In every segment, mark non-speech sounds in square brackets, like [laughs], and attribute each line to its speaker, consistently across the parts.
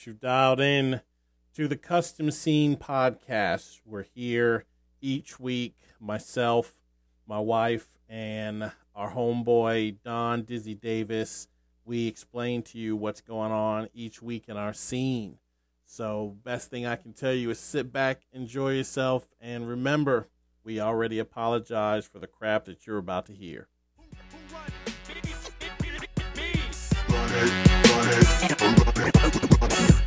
Speaker 1: right, folks. You've dialed in to the Custom Scene Podcast. We're here each week, myself, my wife, and our homeboy, Don Dizzy Davis. We explain to you what's going on each week in our scene. So, best thing I can tell you is sit back, enjoy yourself, and remember, we already apologize for the crap that you're about to hear
Speaker 2: it.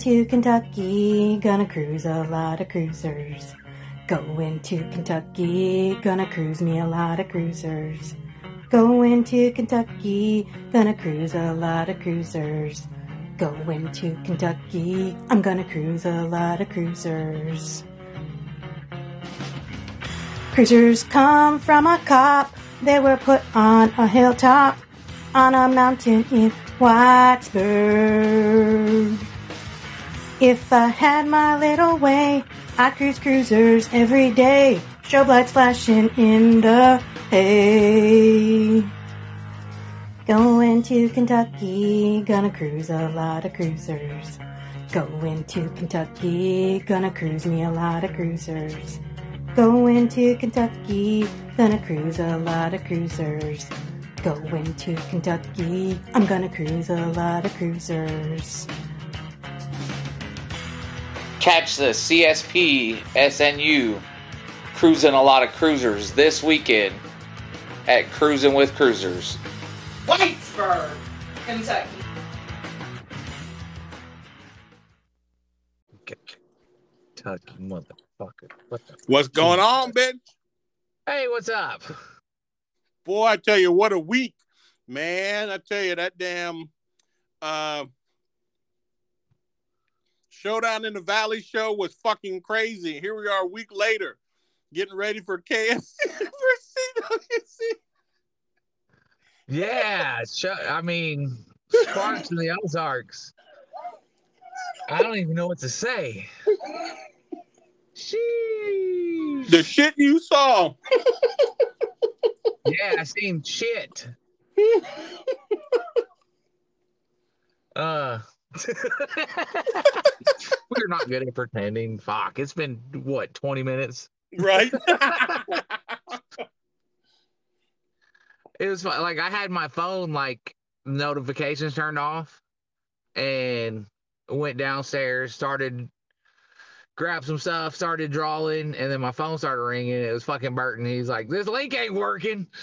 Speaker 2: To Kentucky, gonna cruise a lot of cruisers. Going to Kentucky, gonna cruise me a lot of cruisers. Going to Kentucky, gonna cruise a lot of cruisers. Going to Kentucky, I'm gonna cruise a lot of cruisers. Cruisers come from a cop, they were put on a hilltop on a mountain in Whitesburg. If I had my little way, I'd cruise cruisers every day. Strobe lights flashing in the hay. Going to Kentucky, gonna cruise a lot of cruisers. Going to Kentucky, gonna cruise me a lot of cruisers. Going to Kentucky, gonna cruise a lot of cruisers. Going to Kentucky, I'm gonna cruise a lot of cruisers.
Speaker 3: Catch the CSP SNU cruising a lot of cruisers this weekend at Cruising with Cruisers.
Speaker 4: Whitesburg, Kentucky.
Speaker 5: Kentucky motherfucker. What the?
Speaker 6: What's going on, bitch?
Speaker 5: Hey, what's up?
Speaker 6: Boy, I tell you, what a week, man. I tell you, that damn uh, showdown in the Valley show was fucking crazy. Here we are a week later, getting ready for KFC for CWC.
Speaker 5: Yeah, I mean, [laughs] Sparks in the Ozarks. I don't even know what to say. Sheesh.
Speaker 6: The shit you saw. [laughs]
Speaker 5: Yeah, I seen shit. [laughs] Uh, [laughs] we're not good at pretending. Fuck, it's been what twenty minutes.
Speaker 6: Right? [laughs]
Speaker 5: It was fu- like I had my phone like notifications turned off, and went downstairs, started grabbed some stuff, started drawing, and then my phone started ringing. It was fucking Burton. He's like, "This link ain't working." [laughs]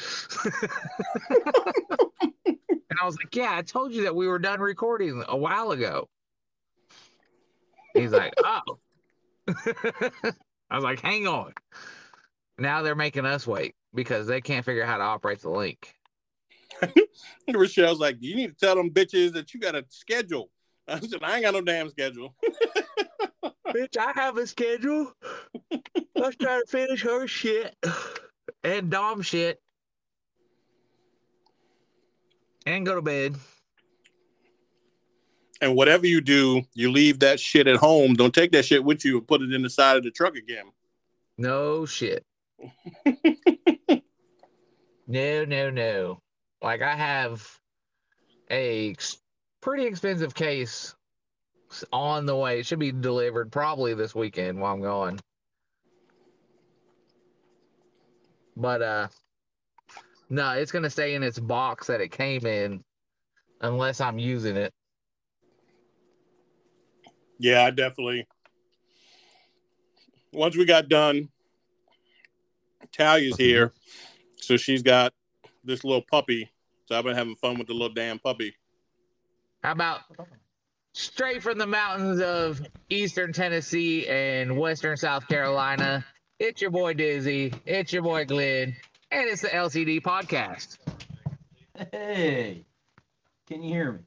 Speaker 5: and I was like, "Yeah, I told you that we were done recording a while ago." He's like, [laughs] "Oh." [laughs] I was like, "Hang on." Now they're making us wait because they can't figure out how to operate the link. [laughs]
Speaker 6: Rochelle's like, you need to tell them bitches that you got a schedule. I said, I ain't got no damn schedule.
Speaker 5: Bitch, I have a schedule. Let's try to finish her shit and Dom shit and go to bed.
Speaker 6: And whatever you do, you leave that shit at home. Don't take that shit with you and put it in the side of the truck again.
Speaker 5: No shit. [laughs] no, no, no. Like I have a ex- pretty expensive case on the way. It should be delivered probably this weekend while I'm gone. But uh no, it's gonna stay in its box that it came in unless I'm using it.
Speaker 6: Yeah, I definitely. Once we got done, Talia's mm-hmm. here. So she's got this little puppy. So I've been having fun with the little damn puppy.
Speaker 5: How about straight from the mountains of eastern Tennessee and western South Carolina? It's your boy Dizzy, it's your boy Glenn, and it's the LCD podcast.
Speaker 7: Hey, can you hear me?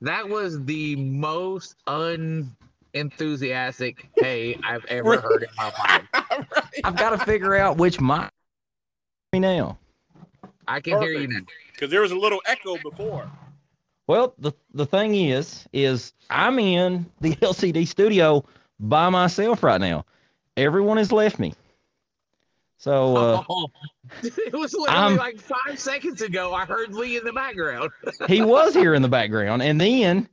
Speaker 5: That was the most unenthusiastic hey I've ever heard in my life. [laughs]
Speaker 6: right.
Speaker 8: I've got to figure out which mic me now.
Speaker 5: I can hear you now.
Speaker 6: Because there was a little echo before.
Speaker 8: Well, the the thing is, is I'm in the LCD studio by myself right now. Everyone has left me. So uh,
Speaker 5: Oh, [laughs] it was literally
Speaker 8: I'm-
Speaker 5: like five seconds ago. I heard Lee in the background. [laughs]
Speaker 8: he was here in the background, and then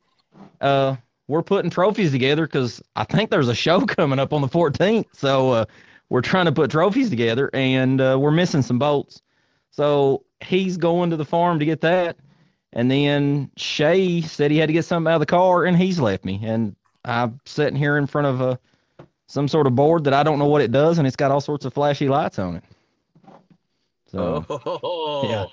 Speaker 8: uh, we're putting trophies together because I think there's a show [laughs] coming up on the 14th. So uh, we're trying to put trophies together, and uh, we're missing some bolts. So he's going to the farm to get that, and then Shay said he had to get something out of the car, and he's left me, and I'm sitting here in front of a some sort of board that I don't know what it does, and it's got all sorts of flashy lights on it. So
Speaker 5: Oh, [laughs]
Speaker 8: yeah.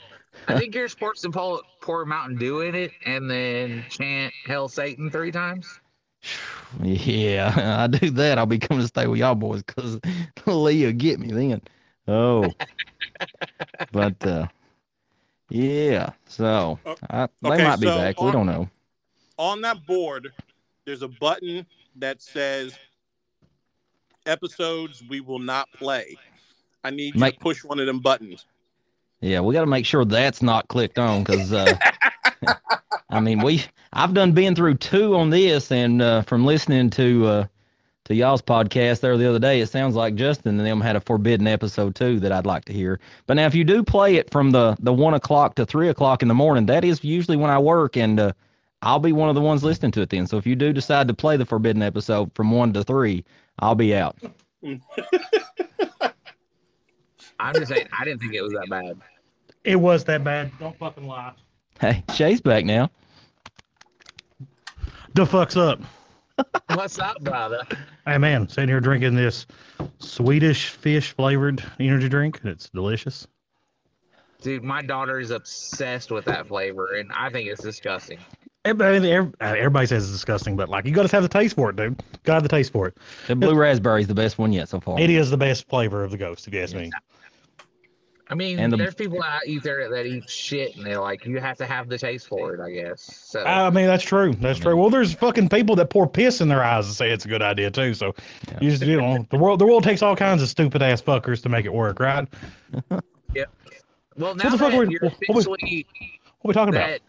Speaker 5: I think you're supposed to pour, pour Mountain Dew in it and then chant "Hell Satan" three times. [sighs]
Speaker 8: Yeah, [laughs] I do that. I'll be coming to stay with y'all boys because [laughs] Leah get me then. Oh, but uh, yeah. So
Speaker 6: O-
Speaker 8: I, they
Speaker 6: okay,
Speaker 8: might be
Speaker 6: so
Speaker 8: back. We don't know.
Speaker 6: On that board, there's a button that says episodes we will not play. I need you to push one of them buttons.
Speaker 8: Yeah, we got to make sure that's not clicked on because uh, [laughs] I mean we I've done been through two on this, and uh, from listening to uh, to y'all's podcast there the other day, it sounds like Justin and them had a forbidden episode too that I'd like to hear. But now if you do play it from the the one o'clock to three o'clock in the morning, that is usually when I work, and uh, I'll be one of the ones listening to it then. So if you do decide to play the forbidden episode from one to three, I'll be out. [laughs]
Speaker 5: I'm just saying, I didn't think it was that bad.
Speaker 9: It was that bad. Don't fucking lie.
Speaker 8: Hey, Shay's back now.
Speaker 9: The fuck's up? [laughs]
Speaker 5: What's up, brother?
Speaker 9: Hey man, sitting here drinking this Swedish fish flavored energy drink. and It's delicious.
Speaker 5: Dude, my daughter is obsessed with that flavor, and I think it's disgusting.
Speaker 9: Everybody, uh, everybody says it's disgusting, but like you got to have the taste for it, dude. Got to have the taste for it.
Speaker 8: The blue raspberry is the best one yet so far.
Speaker 9: It is the best flavor of the ghost, if you ask me.
Speaker 5: I mean,
Speaker 8: And the-
Speaker 5: there's people out there that eat shit, and they're like, you have to have the taste for it, I guess. So
Speaker 9: I mean, that's true. That's true. Well, there's fucking people that pour piss in their eyes and say it's a good idea too. So you just you know the world the world takes all kinds of stupid ass fuckers to make it work, right? [laughs] yep.
Speaker 5: well,
Speaker 9: the
Speaker 5: now
Speaker 9: fuck
Speaker 5: that
Speaker 9: are
Speaker 5: you're
Speaker 9: what we- What are we talking about?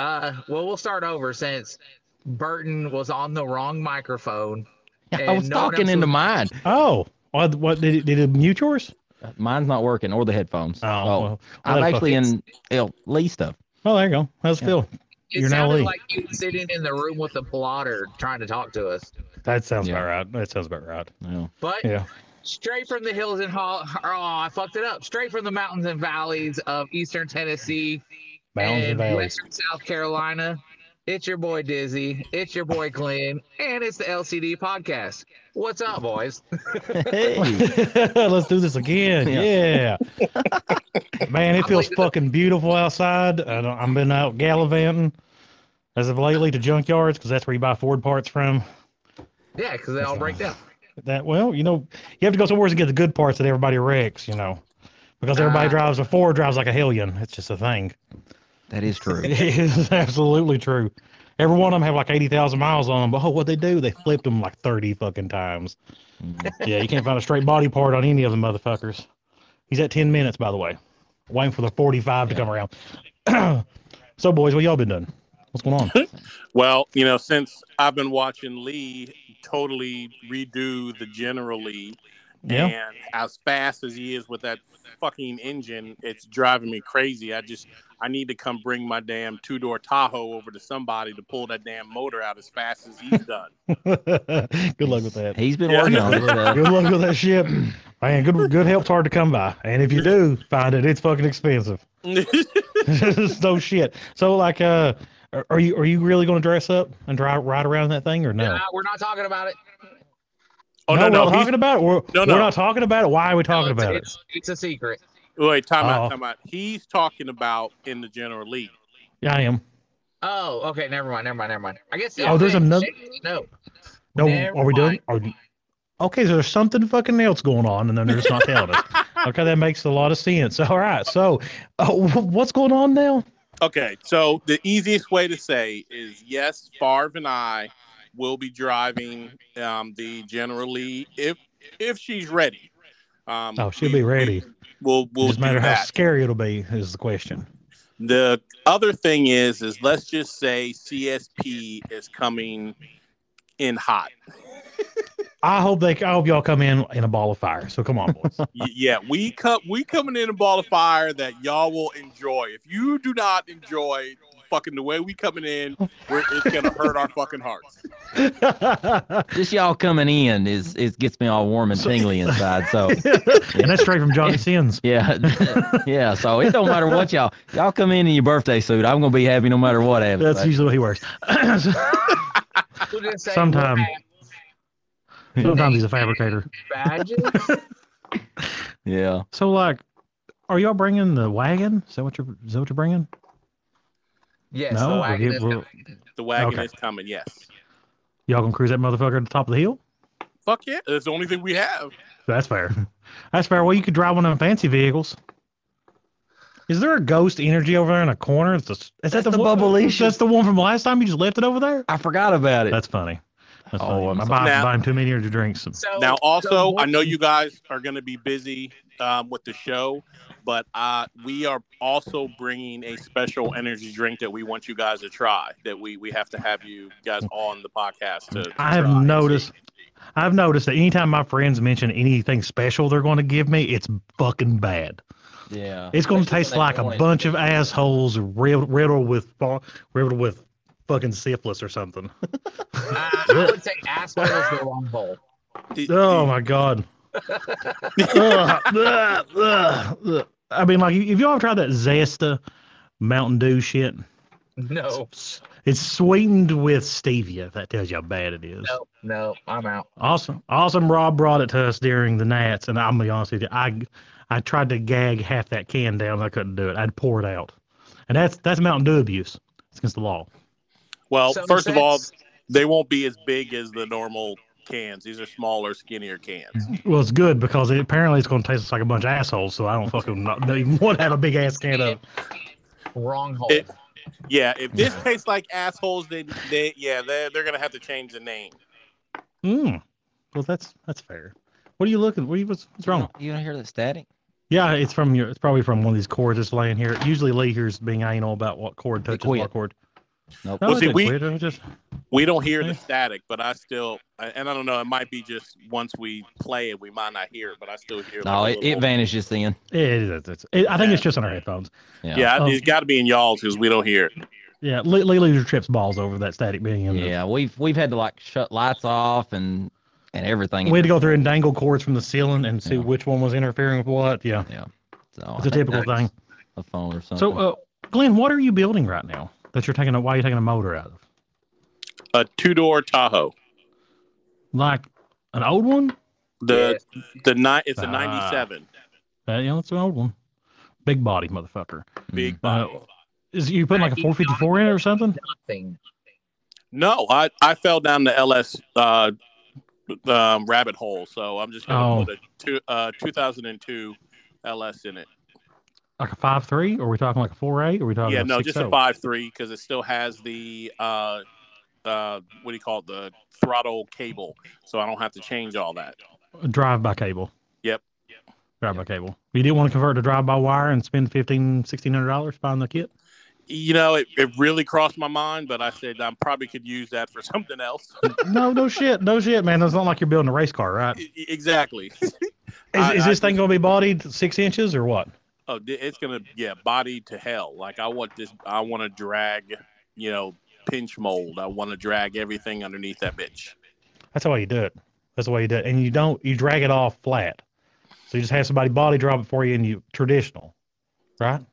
Speaker 5: That, uh, well, we'll start over since Burton was on the wrong microphone. [laughs]
Speaker 8: I was
Speaker 5: no
Speaker 8: talking into
Speaker 5: was-
Speaker 8: mine.
Speaker 9: Oh, what? What did it, did it mute yours?
Speaker 8: Mine's not working, or the headphones.
Speaker 9: Oh, well,
Speaker 8: I'm
Speaker 9: well,
Speaker 8: actually
Speaker 9: fuck.
Speaker 8: in L- Lee stuff.
Speaker 9: Oh, there you go. How's it
Speaker 8: Yeah.
Speaker 9: feel?
Speaker 5: It
Speaker 9: You're now
Speaker 5: sounded
Speaker 9: Lee.
Speaker 5: like you were sitting in the room with the plotter trying to talk to us.
Speaker 9: That sounds
Speaker 8: Yeah.
Speaker 9: about right. That sounds about right.
Speaker 8: Yeah.
Speaker 5: But
Speaker 9: Yeah.
Speaker 5: straight from the hills and hall, oh, I fucked it up. Straight from the mountains and valleys of eastern Tennessee
Speaker 9: Mountains and
Speaker 5: and
Speaker 9: valleys.
Speaker 5: western South Carolina. It's your boy Dizzy. It's your boy Glenn, and it's the LCD podcast. What's up, boys?
Speaker 8: Hey. [laughs]
Speaker 9: Let's do this again. Yeah. [laughs] Man, it feels fucking beautiful outside. I don't, I've been out gallivanting as of lately to junkyards because that's where you buy Ford parts from.
Speaker 5: Yeah, because they all break down.
Speaker 9: That well, you know, you have to go somewhere to get the good parts that everybody wrecks. You know, because everybody
Speaker 5: Ah.
Speaker 9: drives a Ford drives like a hellion. It's just a thing.
Speaker 8: That is true. [laughs]
Speaker 9: It is absolutely true. Every one of them have like eighty thousand miles on them, but oh, what they do? They flipped them like thirty fucking times. Mm. yeah, you can't find a straight body part on any of them motherfuckers. He's at ten minutes, by the way, waiting for the forty-five to come around. [clears throat] so, boys, what y'all been doing? What's going on? [laughs]
Speaker 6: Well, you know, since I've been watching Lee totally redo the General Lee,
Speaker 9: Yeah.
Speaker 6: and as fast as he is with that fucking engine, it's driving me crazy. I just I need to come bring my damn two door Tahoe over to somebody to pull that damn motor out as fast as he's done. [laughs]
Speaker 9: good luck with that.
Speaker 8: He's been
Speaker 6: Yeah.
Speaker 8: working on it. [laughs]
Speaker 9: Good luck with that ship. Man, good good help's hard to come by. And if you do find it, it's fucking expensive. [laughs] no shit. So like uh are- are you are you really gonna dress up and drive ride around in that thing or no?
Speaker 5: Nah, we're not talking about it.
Speaker 6: oh no,
Speaker 9: we're
Speaker 6: no,
Speaker 9: not talking about it. We're,
Speaker 6: No,
Speaker 9: we're not talking about it. Why are we talking
Speaker 5: No, it's,
Speaker 9: about it?
Speaker 5: it's, it's a secret.
Speaker 6: Wait, time
Speaker 9: Oh.
Speaker 6: out, time out. He's talking about in the General Lee.
Speaker 9: Yeah, I am.
Speaker 5: Oh, okay. Never mind. Never mind. Never mind. I guess.
Speaker 9: Oh, there's another-
Speaker 5: No.
Speaker 9: No,
Speaker 5: Never
Speaker 9: are we done?
Speaker 5: mind.
Speaker 9: Are, okay, so there's something fucking else going on, and then they're just not telling us. [laughs] Okay, that makes a lot of sense. [laughs] All right, so uh, what's going on now?
Speaker 6: Okay, so the easiest way to say is yes, Farva and I will be driving um, the General Lee if if she's ready. Um,
Speaker 9: Oh, she'll
Speaker 6: we-
Speaker 9: be ready.
Speaker 6: We'll we'll
Speaker 9: Doesn't
Speaker 6: do
Speaker 9: matter how scary it'll be is the question.
Speaker 6: The other thing is, is let's just say CSP is coming in hot. [laughs]
Speaker 9: I hope they. I hope y'all come in in a ball of fire. So come on, boys. [laughs]
Speaker 6: Yeah, we come we coming in a ball of fire that y'all will enjoy. If you do not enjoy fucking the way we coming in, we're, it's gonna hurt our fucking hearts. [laughs]
Speaker 8: Just y'all coming in is it gets me all warm and tingly inside. So [laughs]
Speaker 9: and that's straight from Johnny Sins. [laughs]
Speaker 8: yeah, yeah. So it don't matter what y'all y'all come in in your birthday suit. I'm gonna be happy no matter what happens.
Speaker 9: That's
Speaker 8: But-
Speaker 9: usually what he wears.
Speaker 5: We'll just say
Speaker 9: Sometime.
Speaker 5: we're
Speaker 9: Sometimes he's a fabricator.
Speaker 5: badges.
Speaker 8: yeah.
Speaker 9: So like, are y'all bringing the wagon? Is that what you're? Is that what you're bringing?
Speaker 5: Yes,
Speaker 9: No,
Speaker 5: the wagon
Speaker 9: get-
Speaker 5: is
Speaker 9: we're-
Speaker 5: coming.
Speaker 6: The wagon
Speaker 9: Okay.
Speaker 6: is coming. Yes.
Speaker 9: Y'all gonna cruise that motherfucker at the top of the hill?
Speaker 6: Fuck yeah. That's the only thing we have.
Speaker 9: That's fair. That's fair. Well, you could drive one of them fancy vehicles. Is there a ghost energy over there in a corner? Is, this, is that
Speaker 8: That's the
Speaker 9: one-
Speaker 8: Bubblicious.
Speaker 9: That's the one from last time. You just left it over there.
Speaker 8: I forgot about it.
Speaker 9: That's funny. That's
Speaker 8: Oh,
Speaker 9: funny.
Speaker 8: I'm
Speaker 9: My buying,
Speaker 6: Now-
Speaker 9: buying too many energy drinks.
Speaker 5: So,
Speaker 6: Now, also,
Speaker 5: what-
Speaker 6: I know you guys are going to be busy um, with the show, but uh, we are also bringing a special energy drink that we want you guys to try. That we we have to have you guys on the podcast to. to
Speaker 9: I have
Speaker 6: try
Speaker 9: noticed. I've noticed that anytime my friends mention anything special they're going to give me, it's fucking bad.
Speaker 8: yeah.
Speaker 9: It's going to taste like a bunch of assholes riddled, riddled with riddled with fucking syphilis or something. [laughs]
Speaker 5: I, I would say asshole is the wrong hole.
Speaker 9: Oh my god. Ugh, ugh, ugh, ugh. I mean, like, if y'all have tried that Zesta Mountain Dew shit,
Speaker 5: No,
Speaker 9: it's sweetened with stevia. If that tells you how bad it is.
Speaker 5: no, no. I'm out.
Speaker 9: Awesome, awesome. Rob brought it to us during the Nats, and I'm gonna be honest with you, I, I tried to gag half that can down, and I couldn't do it. I'd pour it out, and that's that's Mountain Dew abuse. It's against the law.
Speaker 6: Well,
Speaker 5: Some
Speaker 6: first of all, they won't be as big as the normal cans. These are smaller, skinnier cans.
Speaker 9: Well, it's good because it, apparently it's gonna taste like a bunch of assholes. So I don't fucking not, don't even want to have a big ass can of.
Speaker 5: wrong hole.
Speaker 6: It- Yeah, if this tastes like assholes, then they yeah they they're gonna have to change the name.
Speaker 9: Mm. Well, that's that's fair. What are you looking? What are you, what's, what's wrong?
Speaker 8: You don't hear that static?
Speaker 9: Yeah, it's from your. It's probably from one of these cords that's laying here. Usually, Lee here's being anal about what cord touches what cord.
Speaker 8: Nope.
Speaker 9: No,
Speaker 6: Well, see, we-
Speaker 9: quit, it was just
Speaker 6: We don't hear the static, but I still and I don't know. It might be just once we play it, we might not hear it, but I still hear.
Speaker 8: No,
Speaker 6: like
Speaker 8: it,
Speaker 6: a
Speaker 8: it vanishes then.
Speaker 9: it, it, it's, it, I think
Speaker 6: Yeah.
Speaker 9: it's just on our headphones.
Speaker 8: Yeah.
Speaker 6: Yeah,
Speaker 9: Um,
Speaker 6: it's got to be in y'all's because we don't hear it.
Speaker 9: Yeah, Lee, Lee Loser trips balls over that static being in. the-
Speaker 8: Yeah, we've we've had to like shut lights off and and everything.
Speaker 9: we had to go through and dangle cords from the ceiling and see
Speaker 8: Yeah.
Speaker 9: which one was interfering with what. Yeah,
Speaker 8: so
Speaker 9: it's a typical [laughs] thing.
Speaker 8: a phone or something.
Speaker 9: So, uh, Glenn, what are you building right now that you're taking? A, why are you taking a motor out of?
Speaker 6: A two door Tahoe.
Speaker 9: Like an old one?
Speaker 6: The the night it's a
Speaker 9: Ah.
Speaker 6: ninety seven.
Speaker 9: Uh, yeah, it's an old one. Big body, motherfucker.
Speaker 6: Big
Speaker 9: Uh,
Speaker 6: body.
Speaker 9: Is you putting like a 454 in it or something?
Speaker 5: Nothing.
Speaker 6: No, I I fell down the LS uh, um, rabbit hole, so I'm just gonna
Speaker 9: Oh.
Speaker 6: put a two, uh, 2002 LS in it.
Speaker 9: Like a five three? Or are we talking like a four eight? Or are we talking?
Speaker 6: yeah, no, just a
Speaker 9: oh?
Speaker 6: five three because it still has the uh, uh, what do you call it? The throttle cable, so I don't have to change all that.
Speaker 9: drive by cable.
Speaker 6: Yep.
Speaker 9: Drive by cable. You didn't want to convert to drive by wire and spend fifteen, sixteen hundred dollars buying the kit?
Speaker 6: You know, it, it really crossed my mind, but I said I probably could use that for [laughs] something else. [laughs]
Speaker 9: no, no shit, no shit, man. It's not like you're building a race car, right?
Speaker 6: Exactly. [laughs]
Speaker 9: Is,
Speaker 6: I-
Speaker 9: is
Speaker 6: I
Speaker 9: this thing going to be bodied six inches or what?
Speaker 6: Oh, it's gonna yeah, body to hell. Like I want this. I want to drag, you know, pinch mold. I want to drag everything underneath that bitch.
Speaker 9: That's the way you do it. That's the way you do it. And you don't you drag it off flat. So you just have somebody body drop it for you and you traditional. Right?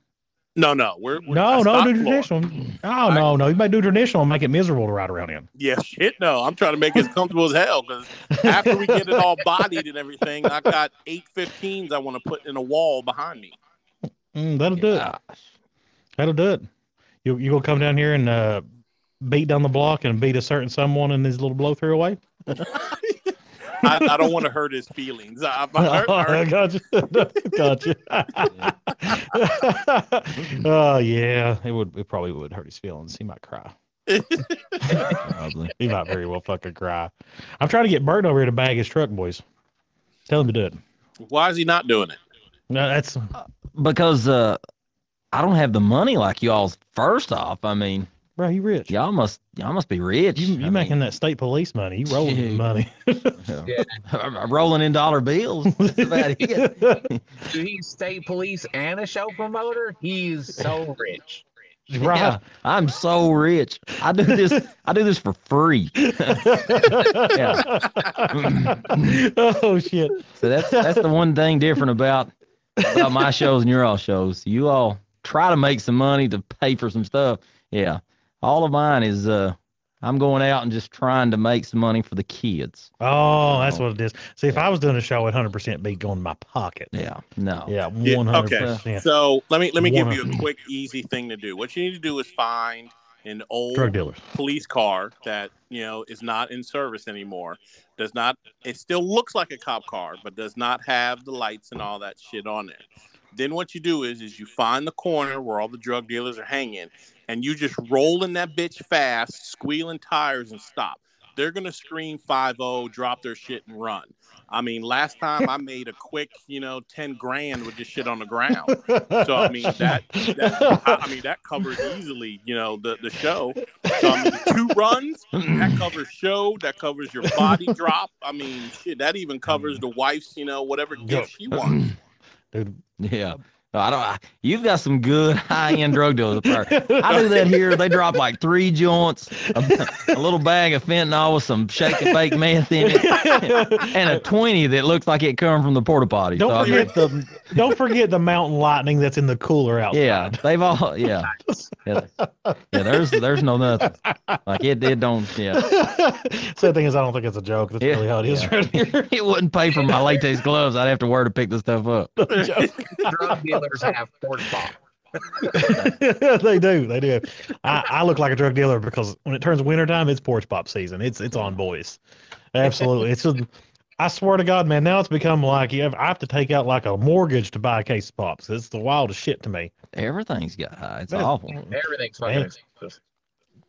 Speaker 6: No, no, we're, we're
Speaker 9: No, no, do traditional. Oh no, no. You might do traditional and make it miserable to ride around in.
Speaker 6: Yeah, shit. No, I'm trying to make it as comfortable as hell because after we get it all bodied and everything, I got eight 15s I want to put in a wall behind me.
Speaker 9: Mm, that'll do it. That'll do it. You you gonna come down here and uh, beat down the block and beat a certain someone in his little blow through away? [laughs]
Speaker 6: I, I don't want to hurt his feelings. I, I, [laughs] hurt, I
Speaker 9: I
Speaker 6: hurt-
Speaker 9: got you. got you. oh yeah, it would. It probably would hurt his feelings. He might cry. [laughs]
Speaker 8: Probably.
Speaker 9: He might very well fucking cry. I'm trying to get Burton over here to bag his truck, boys. Tell him to do it.
Speaker 6: Why is he not doing it?
Speaker 9: No, that's
Speaker 8: because uh, I don't have the money like y'all's. First off, I mean,
Speaker 9: bro. You rich?
Speaker 8: y'all must y'all must be rich.
Speaker 9: You
Speaker 8: I
Speaker 9: you
Speaker 8: mean,
Speaker 9: making that state police money? You rolling in [laughs] money? [laughs]
Speaker 5: Yeah.
Speaker 8: I'm [laughs] rolling in dollar bills. That's about it.
Speaker 5: He's state police and a show promoter. He's so rich.
Speaker 9: right.
Speaker 8: Yeah, I'm so rich. I do this. I do this for free. yeah.
Speaker 9: oh shit.
Speaker 8: So that's that's the one thing different about about my shows and your all shows. You all try to make some money to pay for some stuff. Yeah. All of mine is uh I'm going out and just trying to make some money for the kids.
Speaker 9: Oh, that's what it is. See, if I was doing a show, at 100% be going in my pocket.
Speaker 8: Yeah. No.
Speaker 9: Yeah,
Speaker 6: Yeah,
Speaker 9: 100%.
Speaker 6: okay. So let me let me give you a quick, easy thing to do. What you need to do is find an old
Speaker 9: Drug dealers.
Speaker 6: police car that you know is not in service anymore. Does not. It still looks like a cop car, but does not have the lights and all that shit on it Then what you do is is you find the corner where all the drug dealers are hanging, and you just roll in that bitch fast, squealing tires and stop. They're gonna scream 5-0, drop their shit and run. I mean, last time I made a quick, you know, ten grand with this shit on the ground. So I mean that, that I I mean that covers easily, you know, the the show. So I mean, two runs that covers show, that covers your body drop. I mean, shit, that even covers mm. the wife's, you know, whatever gift she wants. [clears throat]
Speaker 9: Dude,
Speaker 8: Yeah. No, I don't. I, you've got some good [laughs] high end drug dealers. I do that here. They drop like three joints, a, a little bag of fentanyl with some shake and bake meth in it, [laughs] and a twenty that looks like it come from the porta potty.
Speaker 9: don't
Speaker 8: So, I mean,
Speaker 9: forget the don't forget the mountain lightning that's in the cooler outside.
Speaker 8: yeah, they've all yeah, yeah, [laughs] yeah. There's there's no nothing like it. It don't yeah.
Speaker 9: so the thing is, I don't think it's a joke. That's
Speaker 8: Yeah,
Speaker 9: really how it is
Speaker 8: yeah.
Speaker 9: right here.
Speaker 8: It wouldn't pay for my latex gloves. I'd have to wear to pick this stuff up.
Speaker 5: Drug dealers have porch [laughs] pop.
Speaker 9: they do. They do. I, I look like a drug dealer because when it turns wintertime, it's porch pop season. It's it's on boys. Absolutely. It's a, I swear to God, man. Now it's become like you have, I have to take out like a mortgage to buy a case of pops. It's the wildest shit to me.
Speaker 8: Everything's got high. It's
Speaker 9: Man,
Speaker 8: awful.
Speaker 5: Everything's
Speaker 9: Man.
Speaker 5: fucking expensive.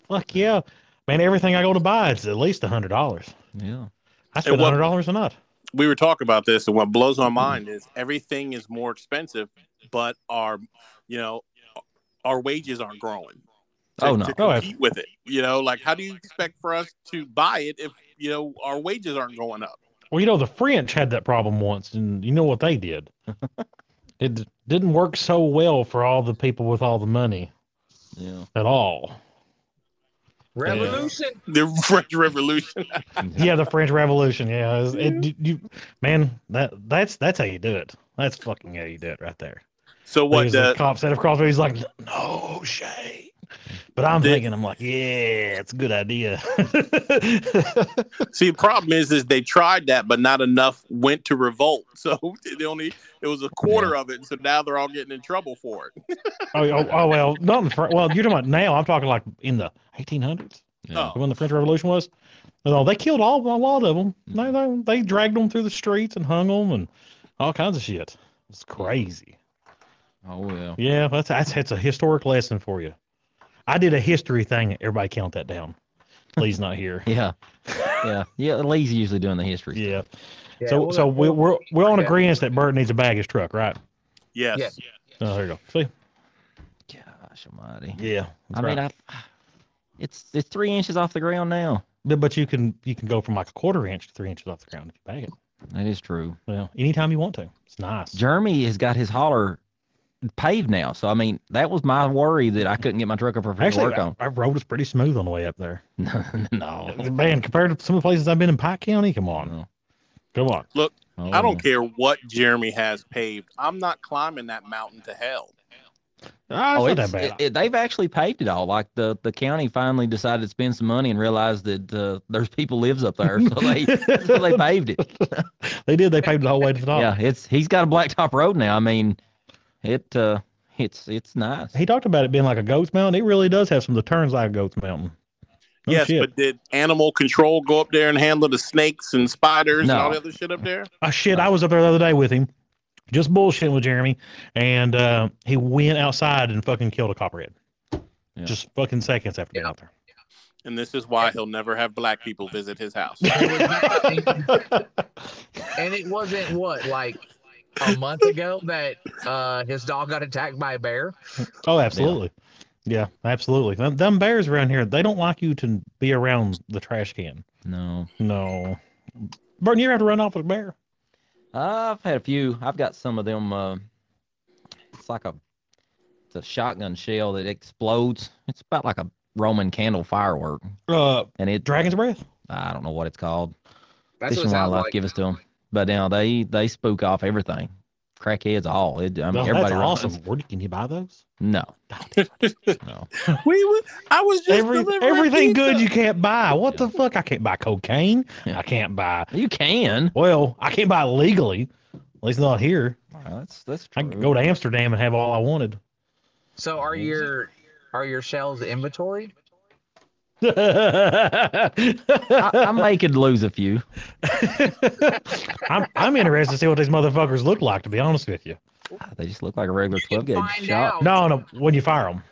Speaker 9: Fuck yeah, man. Everything I go to buy, it's at least a hundred dollars.
Speaker 8: Yeah.
Speaker 9: I spend a hundred dollars a night.
Speaker 6: we were talking about this, and what blows my mind is everything is more expensive, but our, you know, our wages aren't growing. To,
Speaker 8: Oh, no.
Speaker 6: to
Speaker 9: Oh,
Speaker 6: compete with it, you know, like how do you expect for us to buy it if you know our wages aren't going up?
Speaker 9: Well, you know, the French had that problem once, and you know what they did? [laughs] it didn't work so well for all the people with all the money
Speaker 8: Yeah.
Speaker 9: at all.
Speaker 5: Revolution.
Speaker 6: The French Revolution. [laughs]
Speaker 9: yeah, the French Revolution. Yeah, it, it- you, man, that that's that's how you do it. That's fucking how you do it right there.
Speaker 6: So what
Speaker 9: the
Speaker 6: the
Speaker 9: cop said across, he's like, "No shade." But I'm
Speaker 6: Did-
Speaker 9: thinking, I'm like, "Yeah, it's a good idea."
Speaker 6: see the problem is is they tried that, but not enough went to revolt. [laughs] So they only it was a quarter of it, so now they're all getting in trouble for it. [laughs]
Speaker 9: oh, oh, oh, well, not in the well. You're talking about now. I'm talking like in the 1800s
Speaker 8: Yeah.
Speaker 9: When the French Revolution was. No, they killed all a lot of them. Mm-hmm. They, they they dragged them through the streets and hung them and all kinds of shit. It's crazy.
Speaker 8: Oh yeah.
Speaker 9: Yeah, that's that's that's a historic lesson for you. I did a history thing. Everybody count that down. Lee's not here. [laughs]
Speaker 8: Yeah. Yeah. Yeah. Lee's usually doing the history.
Speaker 9: Yeah.
Speaker 5: Yeah,
Speaker 9: so
Speaker 5: we'll-
Speaker 9: so we,
Speaker 5: we'll-
Speaker 9: we're we're on agreement that Bert needs a baggage truck, right?
Speaker 6: Yes.
Speaker 5: Yes.
Speaker 9: Oh, there you go. See?
Speaker 8: Gosh almighty.
Speaker 9: Yeah.
Speaker 8: I mean, I, it's it's three inches off the ground now.
Speaker 9: But, but you can you can go from like a quarter inch to three inches off the ground if you bag it.
Speaker 8: That is true.
Speaker 9: Well, anytime you want to. It's nice.
Speaker 8: Jeremy has got his holler paved now, so I mean, that was my worry that I couldn't get my truck up for free to
Speaker 9: Actually,
Speaker 8: work on.
Speaker 9: our road is pretty smooth on the way up there. [laughs]
Speaker 8: no.
Speaker 9: Man, compared to some of the places I've been in Pike County, come on.
Speaker 8: No.
Speaker 9: Come on.
Speaker 8: Oh,
Speaker 6: I don't care what Jeremy has paved. I'm not climbing that mountain to hell.
Speaker 9: Ah,
Speaker 8: Oh,
Speaker 9: it's
Speaker 8: it's,
Speaker 9: that bad.
Speaker 8: it, it- they've actually paved it all. Like the, the county finally decided to spend some money and realized that uh, there's people lives up there, so they [laughs] so they paved it.
Speaker 9: they did. They paved the whole way to the top.
Speaker 8: Yeah, it's he's got a blacktop road now. I mean, it uh, it's it's nice.
Speaker 9: He talked about it being like a goat's mountain. It really does have some of the turns like a goat's mountain. No
Speaker 6: yes,
Speaker 9: shit.
Speaker 6: but did animal control go up there and handle the snakes and spiders and all the other shit up there?
Speaker 9: Ah, shit, I was up there the other day with him, just bullshitting with Jeremy, and uh, he went outside and fucking killed a copperhead.
Speaker 8: Yeah.
Speaker 9: Just fucking seconds after being
Speaker 5: Yeah.
Speaker 9: out there.
Speaker 6: and this is why he'll never have black people visit his house. [laughs] [laughs]
Speaker 5: and it wasn't what like a month ago that uh his dog got attacked by a bear.
Speaker 9: Oh, absolutely. Yeah, absolutely. Them, them bears around here, they don't like you to be around the trash can.
Speaker 8: No.
Speaker 9: No. Burton, you ever have to run off with a bear?
Speaker 8: I've had a few. I've got some of them. Uh, it's like a it's a shotgun shell that explodes. It's about like a Roman candle firework,
Speaker 9: Uh,
Speaker 8: and it
Speaker 9: Dragon's Breath?
Speaker 8: I don't know what it's called.
Speaker 5: That's
Speaker 8: Fish
Speaker 5: what it
Speaker 8: and Wildlife
Speaker 5: like.
Speaker 8: give us to them, but now they they spook off everything. Crackheads all. It, I mean,
Speaker 9: Oh,
Speaker 8: everybody
Speaker 9: that's awesome. Where can you buy those?
Speaker 8: No, [laughs] no.
Speaker 6: we, we I was just
Speaker 9: Every,
Speaker 6: delivering
Speaker 9: everything good you can't buy. What the fuck? I can't buy cocaine.
Speaker 8: Yeah.
Speaker 9: I can't buy.
Speaker 8: You can.
Speaker 9: Well, I can't buy it legally. At least not here.
Speaker 8: That's that's
Speaker 9: I
Speaker 8: true.
Speaker 9: could go to Amsterdam and have all I wanted.
Speaker 5: So are your are your shells inventoried?
Speaker 8: I, I may could lose a few. [laughs]
Speaker 9: I'm I'm interested to see what these motherfuckers look like. To be honest with you, ah,
Speaker 8: They just look like a regular
Speaker 5: You
Speaker 8: twelve gauge shot.
Speaker 9: no, no. When you fire them,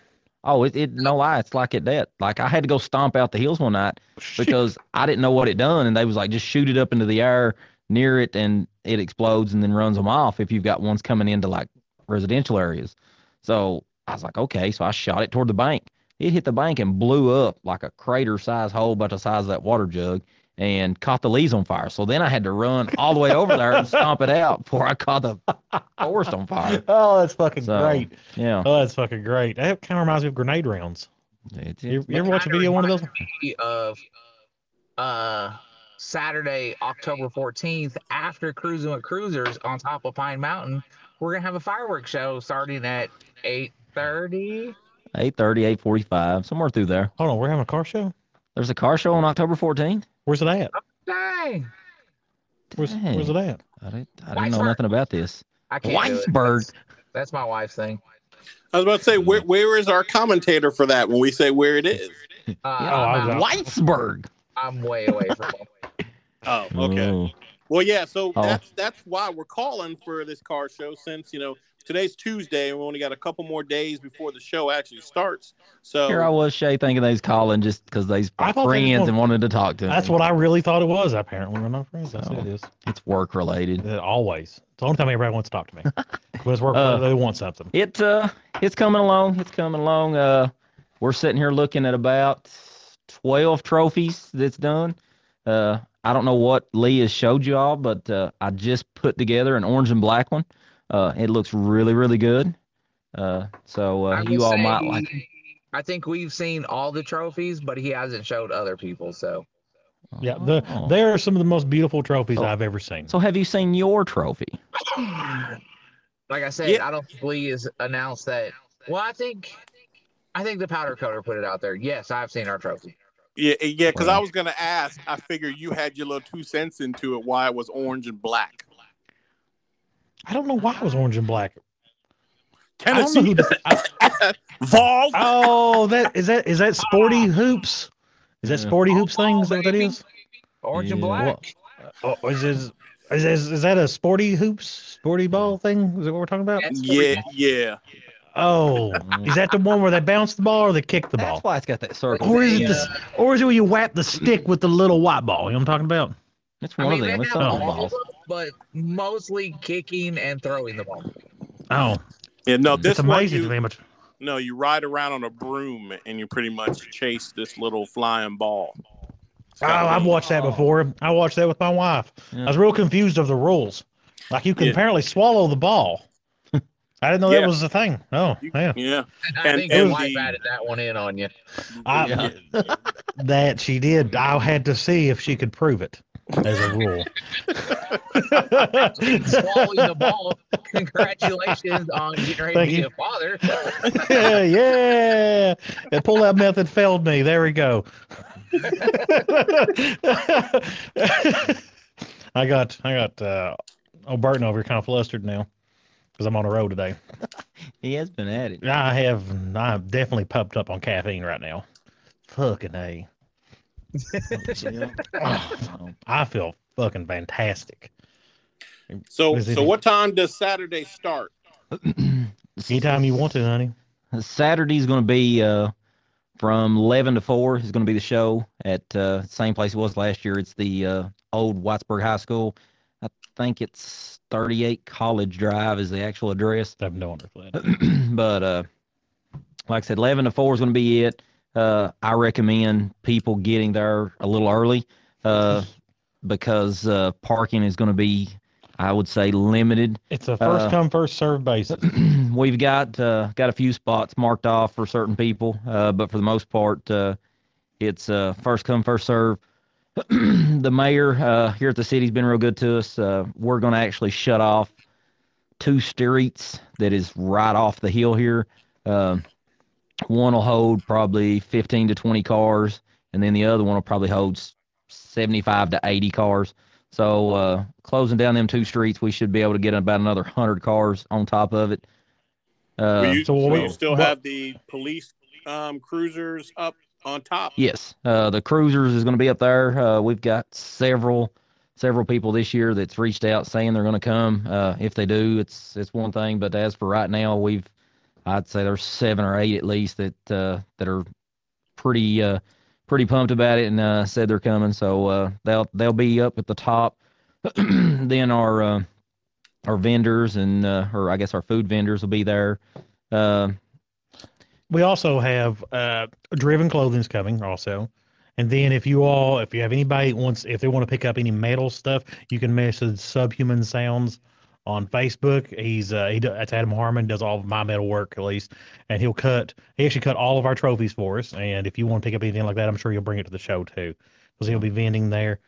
Speaker 8: Oh, it, it no lie, it's like it that. Like I had to go stomp out the hills one night because I didn't know what it done, and they was like just shoot it up into the air near it, and it explodes and then runs them off if you've got ones coming into like residential areas. So I was like, okay, so I shot it toward the bank. It hit the bank and blew up like a crater size hole about the size of that water jug and caught the leaves on fire. So then I had to run all the way over there and stomp it out before I caught the forest on fire. [laughs]
Speaker 9: oh, that's fucking
Speaker 8: So,
Speaker 9: great.
Speaker 8: Yeah.
Speaker 9: Oh, that's fucking great. That kind of reminds me of grenade rounds.
Speaker 8: It's,
Speaker 9: You, you ever watch a video of one of those?
Speaker 5: Of uh Saturday, October 14th, after cruising with cruisers on top of Pine Mountain, we're gonna have a fireworks show starting at 8:30.
Speaker 8: 8.30, 8.45, somewhere through there.
Speaker 9: Hold on, we're having a car show.
Speaker 8: There's a car show on October 14th.
Speaker 9: Where's it at?
Speaker 5: Dang,
Speaker 9: Where's, where's it at?
Speaker 8: I didn't, I didn't know nothing about this.
Speaker 5: I can't do it.
Speaker 8: Whitesburg.
Speaker 5: That's my wife's thing.
Speaker 6: I was about to say, where, where is our commentator for that when we say where it is?
Speaker 5: Uh,
Speaker 9: Oh,
Speaker 5: I'm,
Speaker 9: I
Speaker 5: out.
Speaker 9: was-
Speaker 8: Whitesburg.
Speaker 5: I'm way away from home. [laughs]
Speaker 6: Oh, okay.
Speaker 8: Oh.
Speaker 6: Well, yeah. So
Speaker 8: Oh.
Speaker 6: that's that's why we're calling for this car show since you know today's Tuesday and we only got a couple more days before the show actually starts. So
Speaker 8: Here I was, Shay, thinking they was calling just because they's
Speaker 9: I thought they was
Speaker 8: friends and wanted to talk to
Speaker 9: That's
Speaker 8: me.
Speaker 9: what I really thought it was. Apparently, we're not friends. That's what it is.
Speaker 8: It's work related.
Speaker 9: Uh, Always. It's the only time everybody wants to talk to me. [laughs] when it's work,
Speaker 8: Uh,
Speaker 9: they want something.
Speaker 8: It uh, it's coming along. It's coming along. Uh, we're sitting here looking at about twelve trophies that's done. Uh, I don't know what Lee has showed you all, but uh, I just put together an orange and black one. Uh, it looks really, really good. Uh, so uh, you all
Speaker 5: say,
Speaker 8: might like. it.
Speaker 5: I think we've seen all the trophies, but he hasn't showed other people. So
Speaker 9: Yeah, the,
Speaker 8: Oh.
Speaker 9: they are some of the most beautiful trophies
Speaker 8: Oh.
Speaker 9: I've ever seen.
Speaker 8: So have you seen your trophy? [sighs]
Speaker 5: like I said,
Speaker 6: Yeah.
Speaker 5: I don't think Lee has announced that. Well, I think I think the powder coater put it out there. Yes, I've seen our trophy.
Speaker 6: yeah, yeah. Because I was gonna ask. I figured you had your little two cents into it. Why it was orange and black.
Speaker 9: I don't know why it was orange and black. I don't know
Speaker 6: Tennessee
Speaker 9: who. The, I- [laughs]
Speaker 6: Vols.
Speaker 9: oh, that is that is that sporty ah. hoops? Is that
Speaker 8: Yeah.
Speaker 9: sporty hoops oh, thing? Is that what that
Speaker 5: baby.
Speaker 9: is?
Speaker 5: Orange and
Speaker 8: Yeah.
Speaker 5: black.
Speaker 9: Oh, is, is, is, is, is that a sporty hoops, sporty ball thing? Is that what we're talking about?
Speaker 6: Yeah, yeah.
Speaker 9: Oh, is that the one where they bounce the ball or they kick the ball?
Speaker 8: That's why it's got that circle.
Speaker 9: Or is it the, or is it where you whap the stick with the little white ball? You know what I'm talking about?
Speaker 8: It's
Speaker 5: I
Speaker 8: one
Speaker 5: mean,
Speaker 8: of them. It's
Speaker 5: have
Speaker 8: some of the
Speaker 5: all
Speaker 8: balls.
Speaker 5: Of them, but mostly kicking and throwing the ball.
Speaker 9: Oh,
Speaker 6: Yeah, no, this
Speaker 9: it's amazing
Speaker 6: one
Speaker 9: to
Speaker 6: you,
Speaker 9: me. But
Speaker 6: no, you ride around on a broom and you pretty much chase this little flying ball.
Speaker 9: Oh,
Speaker 6: kinda
Speaker 9: I've watched that before. I watched that with my wife.
Speaker 8: Yeah.
Speaker 9: I was real confused of the rules. Like you can
Speaker 6: Yeah.
Speaker 9: apparently swallow the ball. [laughs] I didn't know
Speaker 6: Yeah.
Speaker 9: that was a thing. Oh,
Speaker 6: You-
Speaker 9: yeah.
Speaker 6: Yeah,
Speaker 5: I think
Speaker 6: and
Speaker 5: your wife
Speaker 6: the-
Speaker 5: added that one in on you.
Speaker 9: I,
Speaker 8: Yeah. [laughs]
Speaker 9: that she did. I had to see if she could prove it as a rule.
Speaker 5: Swallowing the ball. Congratulations on getting ready
Speaker 9: Thank
Speaker 5: to be
Speaker 9: you.
Speaker 5: a father.
Speaker 9: yeah, yeah. The pull-out method failed me. There we go. I got, I got, uh, oh, Burton over here kind of flustered now because I'm on the road today.
Speaker 8: He has been at it.
Speaker 9: I have, I'm definitely pumped up on caffeine right now. Fucking a. Oh, I feel fucking fantastic.
Speaker 6: So, so what time does Saturday start? [clears throat]
Speaker 9: Anytime you want to, honey.
Speaker 8: Saturday's going to be uh, from 11 to 4 is going to be the show at uh, same place it was last year. It's the uh, old Whitesburg High School. I think it's 38 College Drive is the actual address.
Speaker 9: I have no idea [clears throat]
Speaker 8: but uh, like I said, 11 to 4 is going to be it. Uh, I recommend people getting there a little early uh, [laughs] because uh, parking is going to be, I would say, limited.
Speaker 9: It's a first
Speaker 8: Uh,
Speaker 9: come first served basis. [clears throat]
Speaker 8: We've got uh, got a few spots marked off for certain people, uh, but for the most part, uh, it's uh, first come first serve. [clears throat] the mayor uh, here at the city's been real good to us. Uh, we're going to actually shut off two streets that is right off the hill here. One will hold probably 15 to 20 cars, and then the other one will probably hold 75 to 80 cars. So uh, closing down them two streets, we should be able to get about another 100 cars on top of it. Uh,
Speaker 6: will you,
Speaker 9: so
Speaker 6: will
Speaker 9: we-
Speaker 6: still
Speaker 9: what-
Speaker 6: have the police um, cruisers up on top?
Speaker 8: Yes, uh, the cruisers is going to be up there. Uh, we've got several several people this year that's reached out saying they're going to come. Uh, if they do, it's it's one thing. But as for right now, we've I'd say there's seven or eight at least that uh, that are pretty uh, pretty pumped about it and uh, said they're coming. So uh, they'll they'll be up at the top. [clears throat] then our uh, our vendors and uh, or I guess our food vendors will be there.
Speaker 9: We also have Driven Clothing's coming also. And then if you all, if you have anybody wants, if they want to pick up any metal stuff, you can message Subhuman Sounds on Facebook. He's uh, he that's Adam Harmon does all of my metal work at least, and he'll cut. He actually cut all of our trophies for us. And if you want to pick up anything like that, I'm sure he'll bring it to the show too, because he'll be vending there.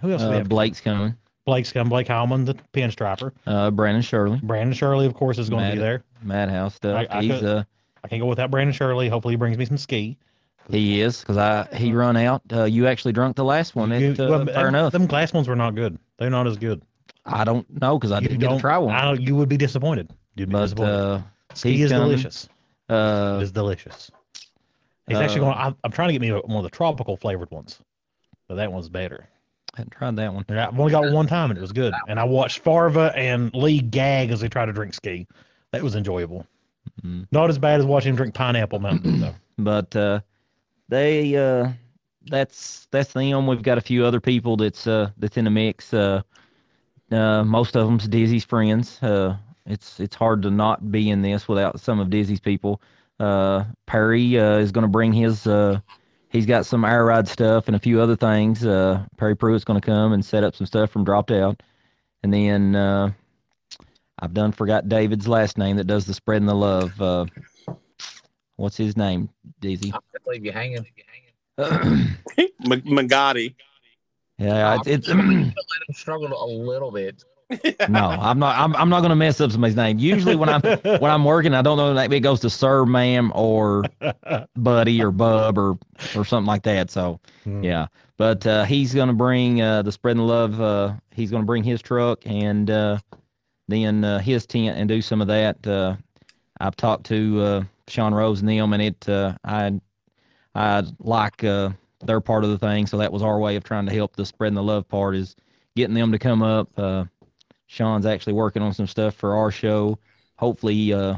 Speaker 9: Who else?
Speaker 8: uh,
Speaker 9: have?
Speaker 8: Blake's coming.
Speaker 9: Blake's coming. Blake Howman, the pinstriper.
Speaker 8: Uh, Brandon Shirley.
Speaker 9: Brandon Shirley, of course, is going to be there.
Speaker 8: Madhouse stuff.
Speaker 9: I- I
Speaker 8: He's
Speaker 9: could-
Speaker 8: uh
Speaker 9: I can't go without Brandon Shirley. Hopefully, he brings me some ski.
Speaker 8: he is because I he run out. Uh, you actually drunk the last one. It, uh,
Speaker 9: well,
Speaker 8: fair enough.
Speaker 9: Them glass ones were not good. They're not as good.
Speaker 8: I don't know because I
Speaker 9: You
Speaker 8: didn't get to
Speaker 9: don't-
Speaker 8: try one.
Speaker 9: I don't, you would be disappointed. You'd be
Speaker 8: but
Speaker 9: disappointed.
Speaker 8: uh,
Speaker 9: ski is
Speaker 8: coming.
Speaker 9: delicious.
Speaker 8: Uh,
Speaker 9: It is delicious. He's actually
Speaker 8: uh,
Speaker 9: going. I'm, I'm trying to get me one of the tropical flavored ones, but that one's better.
Speaker 8: I hadn't tried that one.
Speaker 9: I've only got one time, and it was good. And I watched Farva and Lee gag as they try to drink ski. That was enjoyable.
Speaker 8: Mm.
Speaker 9: Not as bad as watching him drink pineapple mountain though. [clears throat]
Speaker 8: But uh, they uh, that's that's them. We've got a few other people that's uh that's in the mix. Uh, uh, most of them's Dizzy's friends. Uh, it's it's hard to not be in this without some of Dizzy's people. Uh, Perry uh, is going to bring his. Uh, he's got some air ride stuff and a few other things. Uh, Perry Pruitt's going to come and set up some stuff from Dropped Out, and then uh, I've done forgot David's last name that does the spreading the love. Uh, what's his name, Dizzy?
Speaker 5: I can't leave you hanging.
Speaker 8: yeah, [coughs]
Speaker 6: M- Magatti.
Speaker 8: It's, [clears throat] [clears throat] [clears throat] it's
Speaker 5: Let him struggle a little bit.
Speaker 8: no, I'm not. I'm, I'm not going to mess up somebody's name. Usually when I'm when I'm working, I don't know that it goes to Sir, Ma'am, or [laughs] Buddy, or Bub, or or something like that. So
Speaker 9: Hmm.
Speaker 8: yeah, but uh, he's going to bring uh, the spreading love. Uh, he's going to bring his truck and uh, then uh, his tent and do some of that. Uh, I've talked to uh, Sean Rose and them, and it uh, I I like uh, their part of the thing. So that was our way of trying to help the spreading the love part is getting them to come up. Uh, Sean's actually working on some stuff for our show. Hopefully, uh,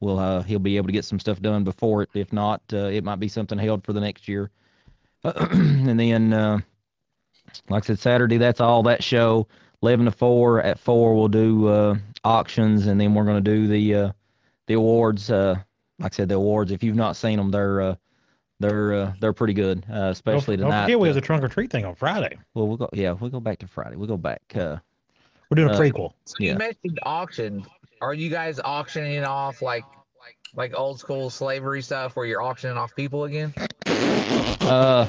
Speaker 8: we'll uh, he'll be able to get some stuff done before it. If not, uh, it might be something held for the next year. [clears throat] and then, uh, like I said, Saturday that's all that show. Eleven to four. At four, we'll do uh, auctions, and then we're going to do the uh, the awards. Uh, like I said, the awards. If you've not seen them, they're uh, they're uh, they're pretty good, uh, especially
Speaker 9: don't,
Speaker 8: tonight.
Speaker 9: Don't forget we have a trunk or treat thing on Friday.
Speaker 8: well, we'll go. Yeah, we'll go back to Friday. We'll go back. Uh,
Speaker 9: We're doing a
Speaker 8: Uh,
Speaker 9: prequel.
Speaker 5: So
Speaker 8: Yeah.
Speaker 5: you mentioned auction. Are you guys auctioning off like like old school slavery stuff where you're auctioning off people again?
Speaker 8: uh,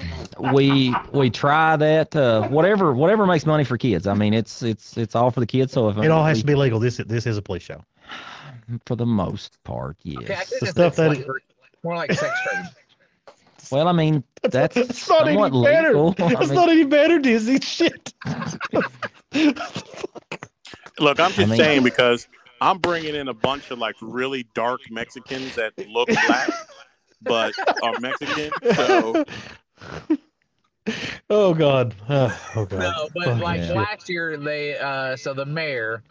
Speaker 8: we we try that. Uh, whatever whatever makes money for kids. I mean, it's it's it's all for the kids. So if
Speaker 9: It all has
Speaker 8: we-
Speaker 9: to be legal. This this is a police show. [sighs]
Speaker 8: for the most part, yes.
Speaker 5: Okay, I guess
Speaker 9: The
Speaker 5: it's
Speaker 9: stuff that-
Speaker 5: slavery. more like sex trade.
Speaker 8: Well, I mean, that's
Speaker 9: It's not any
Speaker 8: somewhat
Speaker 9: better.
Speaker 8: legal. [laughs] I
Speaker 9: It's
Speaker 8: mean,
Speaker 9: not any better, Dizzy. Shit.
Speaker 6: Look, I'm just
Speaker 8: mean-
Speaker 6: saying because I'm bringing in a bunch of like really dark Mexicans that look black but are Mexican. So
Speaker 9: oh God. Uh, oh God.
Speaker 5: No, but
Speaker 9: Fucking
Speaker 5: like
Speaker 9: shit.
Speaker 5: last year they uh so the mayor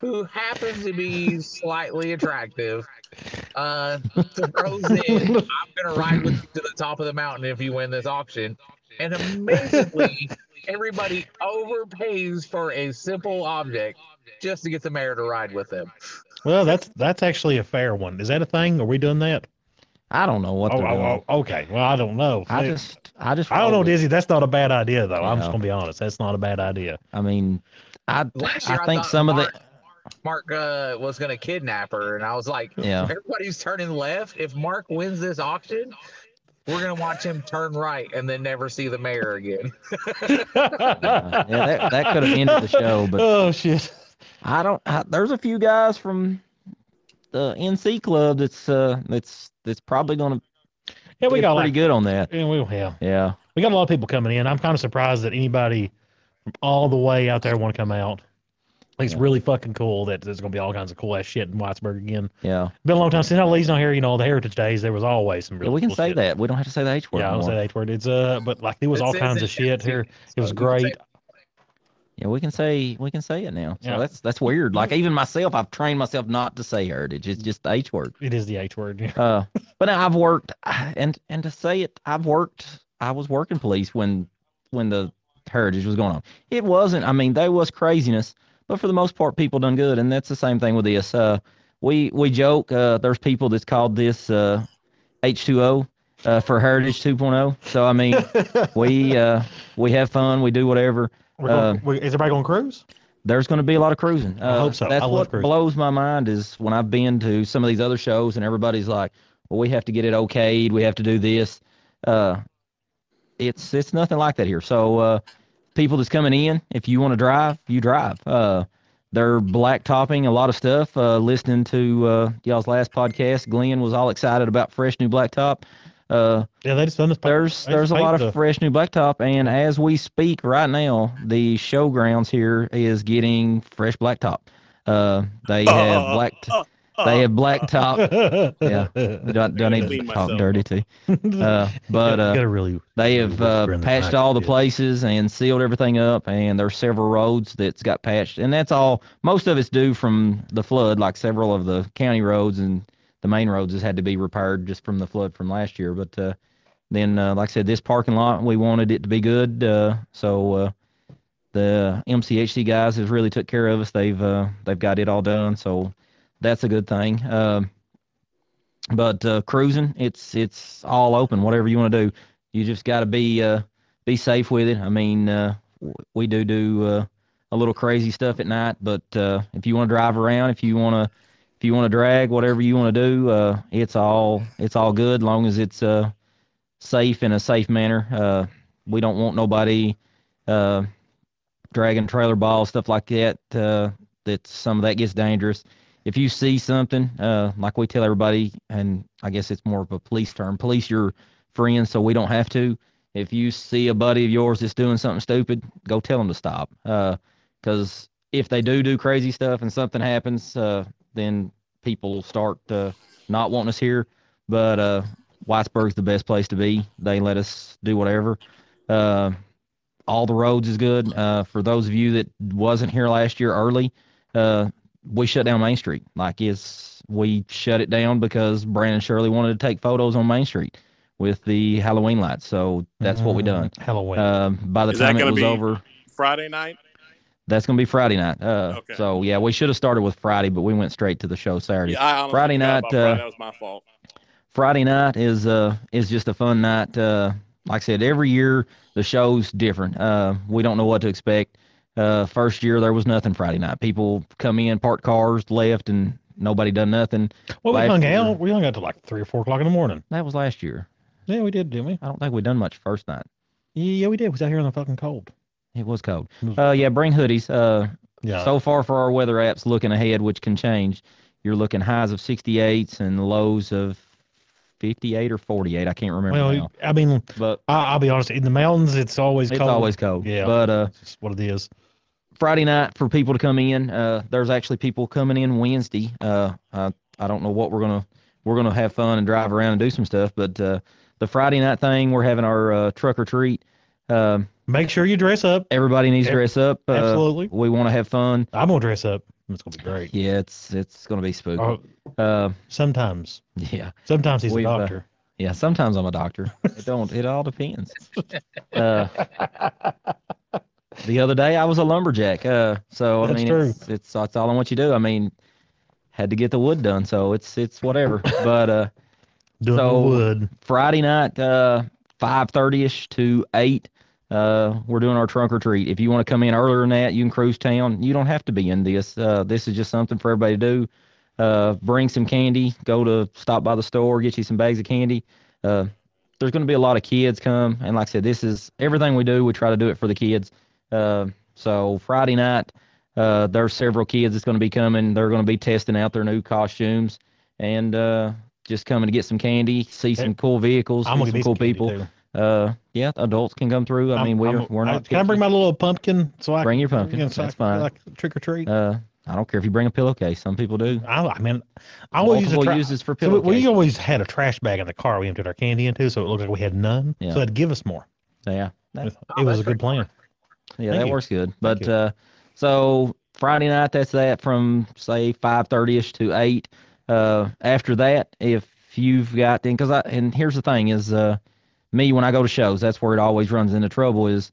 Speaker 5: who happens to be slightly attractive Uh, throws [laughs] in, I'm gonna ride with you to the top of the mountain if you win this auction. And amazingly, everybody overpays for a simple object just to get the mayor to ride with them.
Speaker 9: Well, that's that's actually a fair one. Is that a thing? Are we doing that?
Speaker 8: I don't know what
Speaker 9: Oh,
Speaker 8: they're doing.
Speaker 9: oh, oh, okay. Well, I don't know.
Speaker 8: I
Speaker 9: It-
Speaker 8: just, I just,
Speaker 9: I don't know,
Speaker 8: roll.
Speaker 9: Dizzy. That's not a bad idea, though. I'm just gonna be honest. That's not a bad idea.
Speaker 8: I mean, I,
Speaker 5: Last year,
Speaker 8: I think
Speaker 5: thought
Speaker 8: some of the,
Speaker 5: Mark uh, was gonna kidnap her, and I was like,
Speaker 8: Yeah.
Speaker 5: everybody's turning left. If Mark wins this auction, we're gonna watch him turn right and then never see the mayor again. [laughs]
Speaker 8: yeah, that, that could have ended the show, but
Speaker 9: oh shit.
Speaker 8: I don't. I, there's a few guys from the NC club that's uh that's that's probably gonna
Speaker 9: Yeah, we got
Speaker 8: pretty
Speaker 9: like
Speaker 8: good on that.
Speaker 9: yeah, we, yeah,
Speaker 8: Yeah,
Speaker 9: we got a lot of people coming in. I'm kind of surprised that anybody from all the way out there want to come out. I think it's
Speaker 8: Yeah.
Speaker 9: really fucking cool that there's gonna be all kinds of cool ass shit in Whitesburg again.
Speaker 8: yeah.
Speaker 9: Been a long time since Lee's not here. You know, the Heritage Days. There was always some
Speaker 8: Yeah, we can
Speaker 9: cool
Speaker 8: say
Speaker 9: shit.
Speaker 8: that. We don't have to say the H word.
Speaker 9: Yeah, I don't say the H word. It's uh, but like there was
Speaker 5: It
Speaker 9: all
Speaker 5: says
Speaker 9: kinds
Speaker 5: it
Speaker 9: of shit here. It was
Speaker 5: so we can say
Speaker 9: great.
Speaker 8: Yeah, we can say we can say it now. So
Speaker 9: Yeah.
Speaker 8: that's that's weird. Like even myself, I've trained myself not to say heritage. It's just the H word.
Speaker 9: It is the H word. yeah.
Speaker 8: Uh, but now I've worked, and and to say it, I've worked. I was working police when when the heritage was going on. It wasn't. I mean, there was craziness, but for the most part, people done good, and that's the same thing with this. Uh, we we joke. Uh, there's people that's called this uh, H2O uh, for Heritage 2.0. So I mean, [laughs] we uh, we have fun. We do whatever.
Speaker 9: Going,
Speaker 8: Uh,
Speaker 9: is everybody going cruise?
Speaker 8: there's going to be a lot of cruising. Uh,
Speaker 9: I hope so.
Speaker 8: That's what
Speaker 9: cruising.
Speaker 8: blows my mind is when I've been to some of these other shows and everybody's like, "Well, we have to get it okayed. We have to do this." Uh, it's it's nothing like that here. So, uh, people that's coming in, if you want to drive, you drive. Uh, they're blacktopping a lot of stuff. Uh, listening to uh, y'all's last podcast, Glenn was all excited about fresh new blacktop. Uh,
Speaker 9: Yeah, they just done this.
Speaker 8: there's
Speaker 9: they
Speaker 8: there's a lot
Speaker 9: paint
Speaker 8: of fresh new blacktop, and as we speak right now, the showgrounds here is getting fresh blacktop. Uh, they have [laughs] black. They have blacktop. Yeah. Do, I- do I need to talk
Speaker 6: myself.
Speaker 8: dirty too? Uh, but uh,
Speaker 9: really.
Speaker 8: they
Speaker 9: really
Speaker 8: have uh,
Speaker 9: whisper the
Speaker 8: patched all the places and sealed everything up, and there's several roads that's got patched, and that's all. Most of it's due from the flood, like several of the county roads and the main roads has had to be repaired just from the flood from last year. But uh, then, uh, like I said, this parking lot we wanted it to be good, uh, so uh, the MCHC guys has really took care of us. They've uh, they've got it all done, so that's a good thing. Um, but uh, cruising, it's it's all open. Whatever you want to do, you just got to be uh, be safe with it. I mean, uh, we do do uh, a little crazy stuff at night, but uh, if you want to drive around, if you want to if you want to drag, whatever you want to do, uh, it's all it's all good, as long as it's uh, safe in a safe manner. Uh, we don't want nobody uh, dragging trailer balls, stuff like that. Uh, that some of that gets dangerous. If you see something, uh, like we tell everybody, and I guess it's more of a police term, police your friends, so we don't have to. If you see a buddy of yours that's doing something stupid, go tell them to stop. Because if they do do crazy stuff and something happens, uh, then people start uh, not wanting us here. But uh, Whitesburg's the best place to be. They let us do whatever. Uh, all the roads is good. Uh, for those of you that wasn't here last year early, uh, we shut down Main Street. Like it's we shut it down because Brandon Shirley wanted to take photos on Main Street with the Halloween lights. So that's what we done.
Speaker 9: Mm, Halloween.
Speaker 8: Um, by the
Speaker 6: Is
Speaker 8: time it was
Speaker 6: be-
Speaker 8: over,
Speaker 6: Friday night.
Speaker 8: that's gonna be Friday night. Uh,
Speaker 6: Okay.
Speaker 8: so yeah, we should have started with Friday, but we went straight to the show Saturday.
Speaker 6: Yeah, I
Speaker 8: Friday night,
Speaker 6: about Friday.
Speaker 8: uh,
Speaker 6: that was my fault.
Speaker 8: Friday night is uh is just a fun night. Uh, like I said, every year the show's different. Uh, we don't know what to expect. Uh, first year there was nothing Friday night. People come in, parked cars, left, and nobody done nothing.
Speaker 9: well, we
Speaker 8: last
Speaker 9: hung
Speaker 8: year-
Speaker 9: out. We hung out till like three or four o'clock in the morning.
Speaker 8: That was last year.
Speaker 9: Yeah, we did, didn't we?
Speaker 8: I don't think we done much first night.
Speaker 9: Yeah, we did. We was out here in the fucking cold.
Speaker 8: It was cold.
Speaker 9: It was-
Speaker 8: Uh, yeah, bring hoodies. Uh,
Speaker 9: yeah.
Speaker 8: so far for our weather apps looking ahead, which can change. You're looking highs of 68s and lows of 58 or 48. I can't remember
Speaker 9: well,
Speaker 8: now.
Speaker 9: I mean,
Speaker 8: But
Speaker 9: I, I'll be honest. In the mountains, it's always
Speaker 8: it's
Speaker 9: cold.
Speaker 8: always cold.
Speaker 9: Yeah.
Speaker 8: But uh,
Speaker 9: It's what it is.
Speaker 8: Friday night for people to come in. Uh, there's actually people coming in Wednesday. Uh, I, I don't know what we're gonna we're gonna have fun and drive around and do some stuff. But uh, the Friday night thing, we're having our uh, truck or treat. Um,
Speaker 9: Make sure you dress up.
Speaker 8: everybody needs to dress up. Uh,
Speaker 9: Absolutely.
Speaker 8: We want to have fun.
Speaker 9: I'm gonna dress up. It's gonna be great.
Speaker 8: Yeah, it's it's gonna be spooky.
Speaker 9: Oh,
Speaker 8: Uh,
Speaker 9: sometimes,
Speaker 8: yeah,
Speaker 9: sometimes he's a
Speaker 8: uh,
Speaker 9: doctor.
Speaker 8: yeah. Sometimes I'm a doctor. It don't. It all depends. [laughs] Uh, the other day I was a lumberjack. Uh, so I
Speaker 9: That's
Speaker 8: mean,
Speaker 9: true.
Speaker 8: it's it's that's all I want you to do. I mean, had to get the wood done, so it's it's whatever. [laughs] But uh,
Speaker 9: Doing
Speaker 8: so-
Speaker 9: the wood.
Speaker 8: Friday night, uh, five thirty ish to eight. Uh, we're doing our trunk or treat. If you want to come in earlier than that, you can cruise town. You don't have to be in this. Uh, this is just something for everybody to do. Uh, bring some candy. Go to stop by the store, get you some bags of candy. Uh, there's going to be a lot of kids come, and like I said, this is everything we do. We try to do it for the kids. Uh, so Friday night, uh, there's several kids that's going to be coming. They're going to be testing out their new costumes and uh, just coming to get some candy, see some cool vehicles,
Speaker 9: I'm
Speaker 8: see some cool people.
Speaker 9: too.
Speaker 8: Uh, yeah, adults can come through. I
Speaker 9: I'm-
Speaker 8: mean, we're
Speaker 9: I'm-
Speaker 8: we're
Speaker 9: I-
Speaker 8: not.
Speaker 9: Can I bring my little pumpkin so I
Speaker 8: Bring your pumpkin.
Speaker 9: so
Speaker 8: That's
Speaker 9: can,
Speaker 8: fine.
Speaker 9: Like trick or treat.
Speaker 8: Uh, I don't care if you bring a pillowcase. Some people do.
Speaker 9: I, I mean, I always use a tra-
Speaker 8: uses for
Speaker 9: So we, we always had a trash bag in the car we emptied our candy into, so it looked like we had none.
Speaker 8: Yeah.
Speaker 9: So that'd give us more.
Speaker 8: Yeah, that,
Speaker 9: it was a good plan.
Speaker 8: Yeah,
Speaker 9: Thank
Speaker 8: that
Speaker 9: you.
Speaker 8: works good. But uh, so Friday night, that's that from say five thirty ish to eight. Uh, after that, if you've got then, because I and here's the thing is, uh, me when I go to shows, that's where it always runs into trouble. Is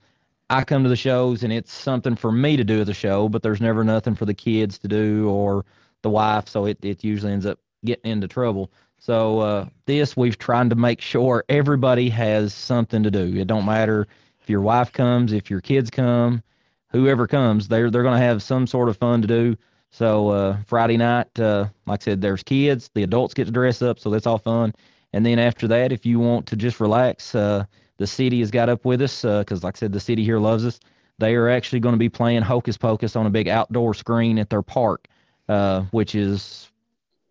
Speaker 8: I come to the shows and it's something for me to do at the show, but there's never nothing for the kids to do or the wife, so it it usually ends up getting into trouble. So uh, this we've tried to make sure everybody has something to do. It don't matter if your wife comes, if your kids come, whoever comes, they're they're gonna have some sort of fun to do. So uh, Friday night, uh, like I said, there's kids, the adults get to dress up, so that's all fun. And then after that, if you want to just relax, uh, the city has got up with us because, like I said, the city here loves us. They are actually going to be playing Hocus Pocus on a big outdoor screen at their park, uh, which is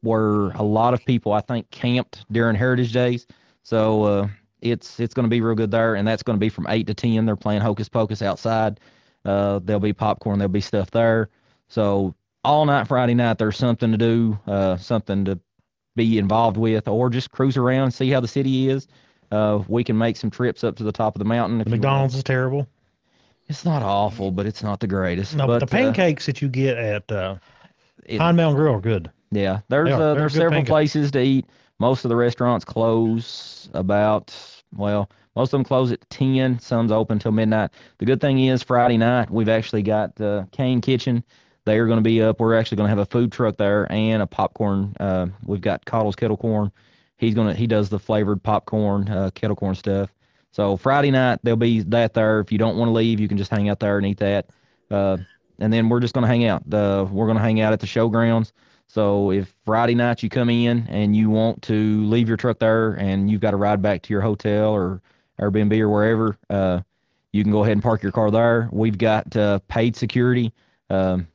Speaker 8: where a lot of people I think camped during Heritage Days. So uh, it's it's going to be real good there, and that's going to be from eight to ten. They're playing Hocus Pocus outside. Uh, there'll be popcorn. There'll be stuff there. So all night Friday night, there's something to do, uh, something to be involved with, or just cruise around, and see how the city is. Uh, we can make some trips up to the top of the mountain. If
Speaker 9: The. McDonald's is terrible.
Speaker 8: It's not awful, but it's not the greatest.
Speaker 9: No,
Speaker 8: but
Speaker 9: the
Speaker 8: uh,
Speaker 9: pancakes that you get at uh,
Speaker 8: it-
Speaker 9: Pine Mountain Grill are good.
Speaker 8: Yeah, there's uh, there's several
Speaker 9: pancakes.
Speaker 8: places to eat. Most of the restaurants close about well, most of them close at ten. Some's open till midnight. The good thing is Friday night we've actually got uh, Kane Kitchen. They are going to be up. We're actually going to have a food truck there and a popcorn. Uh, we've got Cottle's kettle corn. He's gonna he does the flavored popcorn, uh, kettle corn stuff. So Friday night there'll be that there. If you don't want to leave, you can just hang out there and eat that. Uh, and then we're just gonna hang out. Uh, we're gonna hang out at the showgrounds. So if Friday night you come in and you want to leave your truck there and you've got to ride back to your hotel or Airbnb or wherever, uh, you can go ahead and park your car there. We've got uh, paid security. Um,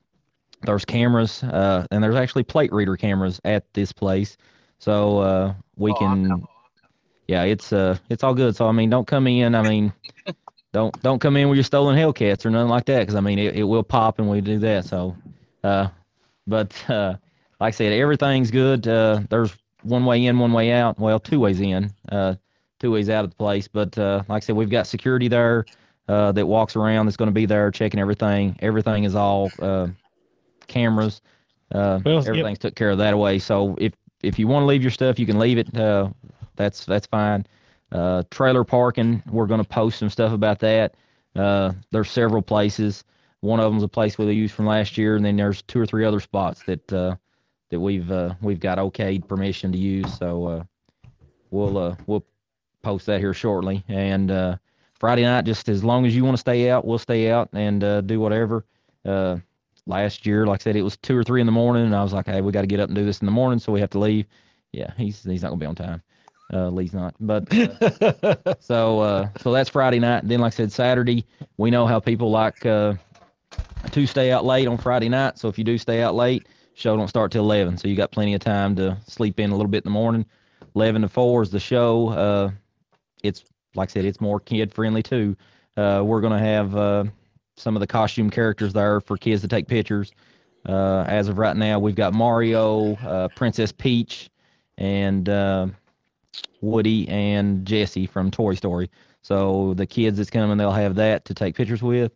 Speaker 8: there's cameras, uh, and there's actually plate reader cameras at this place. So uh, we
Speaker 5: Oh,
Speaker 8: can, yeah, it's uh, it's all good. So I mean, don't come in. I mean, [laughs] don't don't come in with your stolen Hellcats or nothing like that, because I mean, it, it will pop and we do that. So, uh, but uh, like I said, everything's good. Uh, there's one way in, one way out. Well, two ways in, uh, two ways out of the place. But uh, like I said, we've got security there uh, that walks around. That's going to be there checking everything. Everything is all uh, cameras. Uh,
Speaker 9: Well, yep.
Speaker 8: everything's took care of that way. So if if you want to leave your stuff, you can leave it. Uh, that's that's fine. Uh, trailer parking, we're going to post some stuff about that. Uh, there's several places. One of them's a place we used from last year, and then there's two or three other spots that uh, that we've uh, we've got okayed permission to use. So uh, we'll uh, we'll post that here shortly. And uh, Friday night, just as long as you want to stay out, we'll stay out and uh, do whatever. Uh, last year, like I said, it was two or three in the morning, and I was like, hey, we got to get up and do this in the morning, so we have to leave. Yeah, he's he's not gonna be on time. Uh, Lee's not, but. Uh, [laughs] so uh, so that's Friday night. Then, like I said, Saturday, we know how people like uh, to stay out late on Friday night. So if you do stay out late, show don't start till eleven. So you got plenty of time to sleep in a little bit in the morning. Eleven to four is the show. Uh, it's like I said, it's more kid friendly too. Uh, we're gonna have uh, some of the costume characters there for kids to take pictures. Uh, as of right now, we've got Mario, uh, Princess Peach, and uh, Woody and Jesse from Toy Story. So the kids that's coming, they'll have that to take pictures with.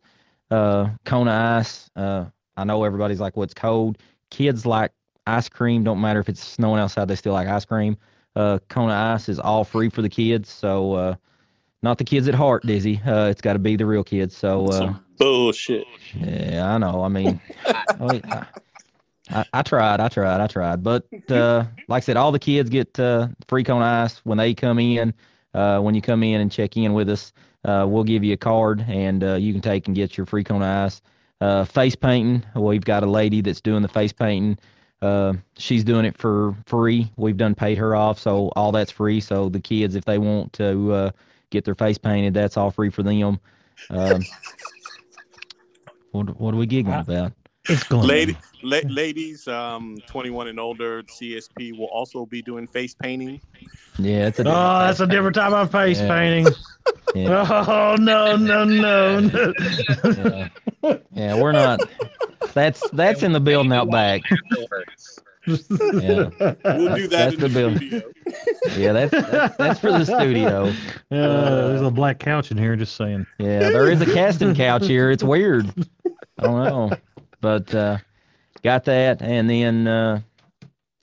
Speaker 8: Uh, Kona Ice, uh, I know everybody's like, "What's cold?" Kids like ice cream. Don't matter if it's snowing outside; they still like ice cream. Uh, Kona Ice is all free for the kids, so uh, not the kids at heart, Dizzy. Uh, it's got to be the real kids. So uh,
Speaker 6: bullshit.
Speaker 8: yeah, I know. I mean, [laughs] I, I, I tried, I tried, I tried. But uh, like I said, all the kids get uh, free Kona Ice when they come in. Uh, when you come in and check in with us, uh, we'll give you a card and uh, you can take and get your free Kona Ice. Uh, face painting, we've got a lady that's doing the face painting. Uh, she's doing it for free. We've done paid her off, so all that's free. So the kids, if they want to uh, get their face painted, that's all free for them. Um, [laughs] what what are we giggling about?
Speaker 9: It's going.
Speaker 6: Lady, la- ladies, um, 21 and older, CSP will also be doing face painting.
Speaker 8: Yeah, it's a
Speaker 9: Oh, that's a different type of face
Speaker 8: Yeah.
Speaker 9: painting. [laughs]
Speaker 8: yeah,
Speaker 9: Oh no no no! no.
Speaker 8: yeah. Yeah, we're not. That's that's in the building out back. Yeah,
Speaker 6: We'll do that
Speaker 8: That's
Speaker 6: in
Speaker 8: the
Speaker 6: the,
Speaker 8: bill.
Speaker 6: studio.
Speaker 8: yeah, that's that's, that's for the studio.
Speaker 9: Uh, there's a black couch in here. Just saying.
Speaker 8: Yeah, there is a casting couch here. It's weird. I don't know, but uh, got that, and then uh,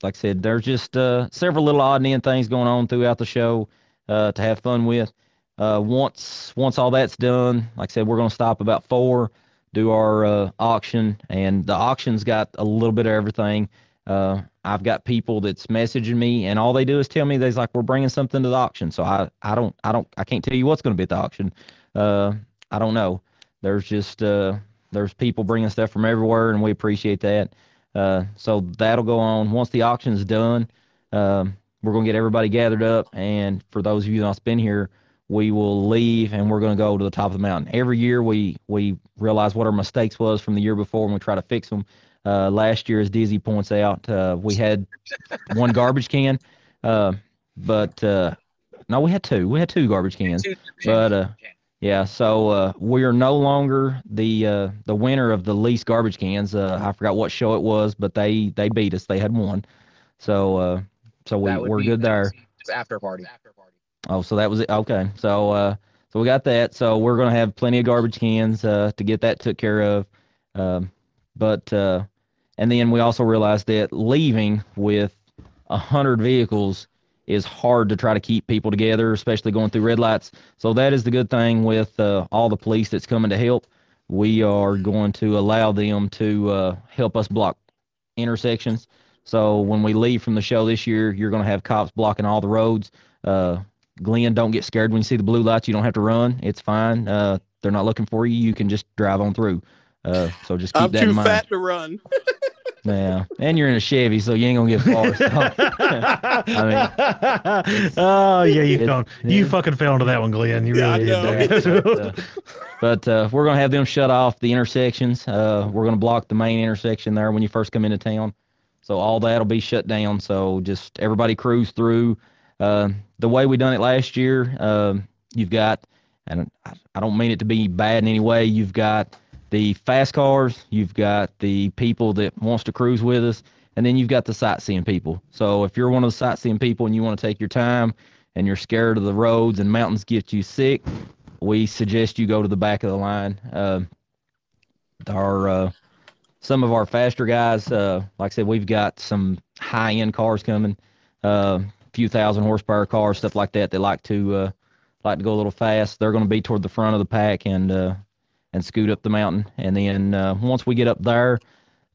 Speaker 8: like I said, there's just uh, several little odd and end things going on throughout the show uh, to have fun with. Uh, once once all that's done, like I said, we're gonna stop about four, do our uh, auction, and the auction's got a little bit of everything. Uh, I've got people that's messaging me, and all they do is tell me they's like, "We're bringing something to the auction." So I, I don't, I don't, I can't tell you what's going to be at the auction. Uh, I don't know. There's just uh, there's people bringing stuff from everywhere, and we appreciate that. Uh, so that'll go on once the auction's done. Um, we're gonna get everybody gathered up, and for those of you that's been here, we will leave, and we're gonna go to the top of the mountain. Every year, we we realize what our mistakes was from the year before, and we try to fix them. Uh, last year, as Dizzy points out, uh, we had one garbage can, uh, but uh, no, we had two. We had two garbage cans. But uh, yeah, so uh, we are no longer the uh, the winner of the least garbage cans. Uh, I forgot what show it was, but they they beat us. They had one. So uh, so we we're good there.
Speaker 5: It's after party.
Speaker 8: Oh, so that was it. Okay. So uh so we got that. So we're gonna have plenty of garbage cans uh to get that took care of. Um but uh and then we also realized that leaving with a hundred vehicles is hard to try to keep people together, especially going through red lights. So that is the good thing with uh, all the police that's coming to help. We are going to allow them to uh, help us block intersections. So when we leave from the show this year, you're going to have cops blocking all the roads. Uh, Glenn, don't get scared when you see the blue lights. You don't have to run. It's fine. Uh, they're not looking for you. You can just drive on through. Uh, so just keep
Speaker 6: I'm
Speaker 8: that in
Speaker 6: too
Speaker 8: mind.
Speaker 6: fat to run. [laughs]
Speaker 8: Yeah, and you're in a Chevy, so you ain't gonna get far. So, [laughs] I mean,
Speaker 9: oh yeah, you don't. You
Speaker 8: yeah.
Speaker 9: fucking fell into that one, Glenn. You
Speaker 6: Yeah, I
Speaker 9: really
Speaker 6: know.
Speaker 9: did.
Speaker 8: uh, [laughs] but uh, we're gonna have them shut off the intersections. Uh, we're gonna block the main intersection there when you first come into town. So all that'll be shut down. So just everybody cruise through. Uh, the way we done it last year, um, you've got, and I- I don't mean it to be bad in any way. You've got the fast cars, you've got the people that wants to cruise with us, and then you've got the sightseeing people. So if you're one of the sightseeing people and you want to take your time and you're scared of the roads and mountains get you sick, we suggest you go to the back of the line. Uh, our uh, some of our faster guys, uh, like I said, we've got some high end cars coming, uh, few thousand horsepower cars, stuff like that. They like to uh, like to go a little fast. They're going to be toward the front of the pack and uh, and scoot up the mountain. And then uh, once we get up there,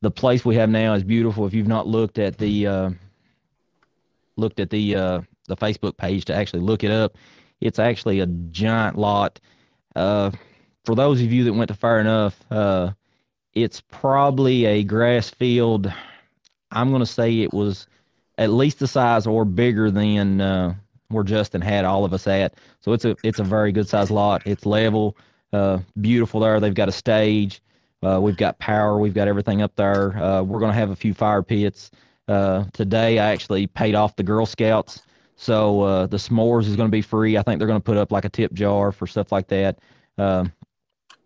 Speaker 8: the place we have now is beautiful. If you've not looked at the uh, looked at the uh, the Facebook page to actually look it up, it's actually a giant lot. Uh, for those of you that went to Fair Enough, uh, it's probably a grass field. I'm going to say it was at least the size or bigger than uh, where Justin had all of us at. So it's a it's a very good size lot. It's level, uh, beautiful there. They've got a stage. Uh, we've got power. We've got everything up there. Uh, we're going to have a few fire pits. Uh, today, I actually paid off the Girl Scouts. So uh, the s'mores is going to be free. I think they're going to put up like a tip jar for stuff like that. Um,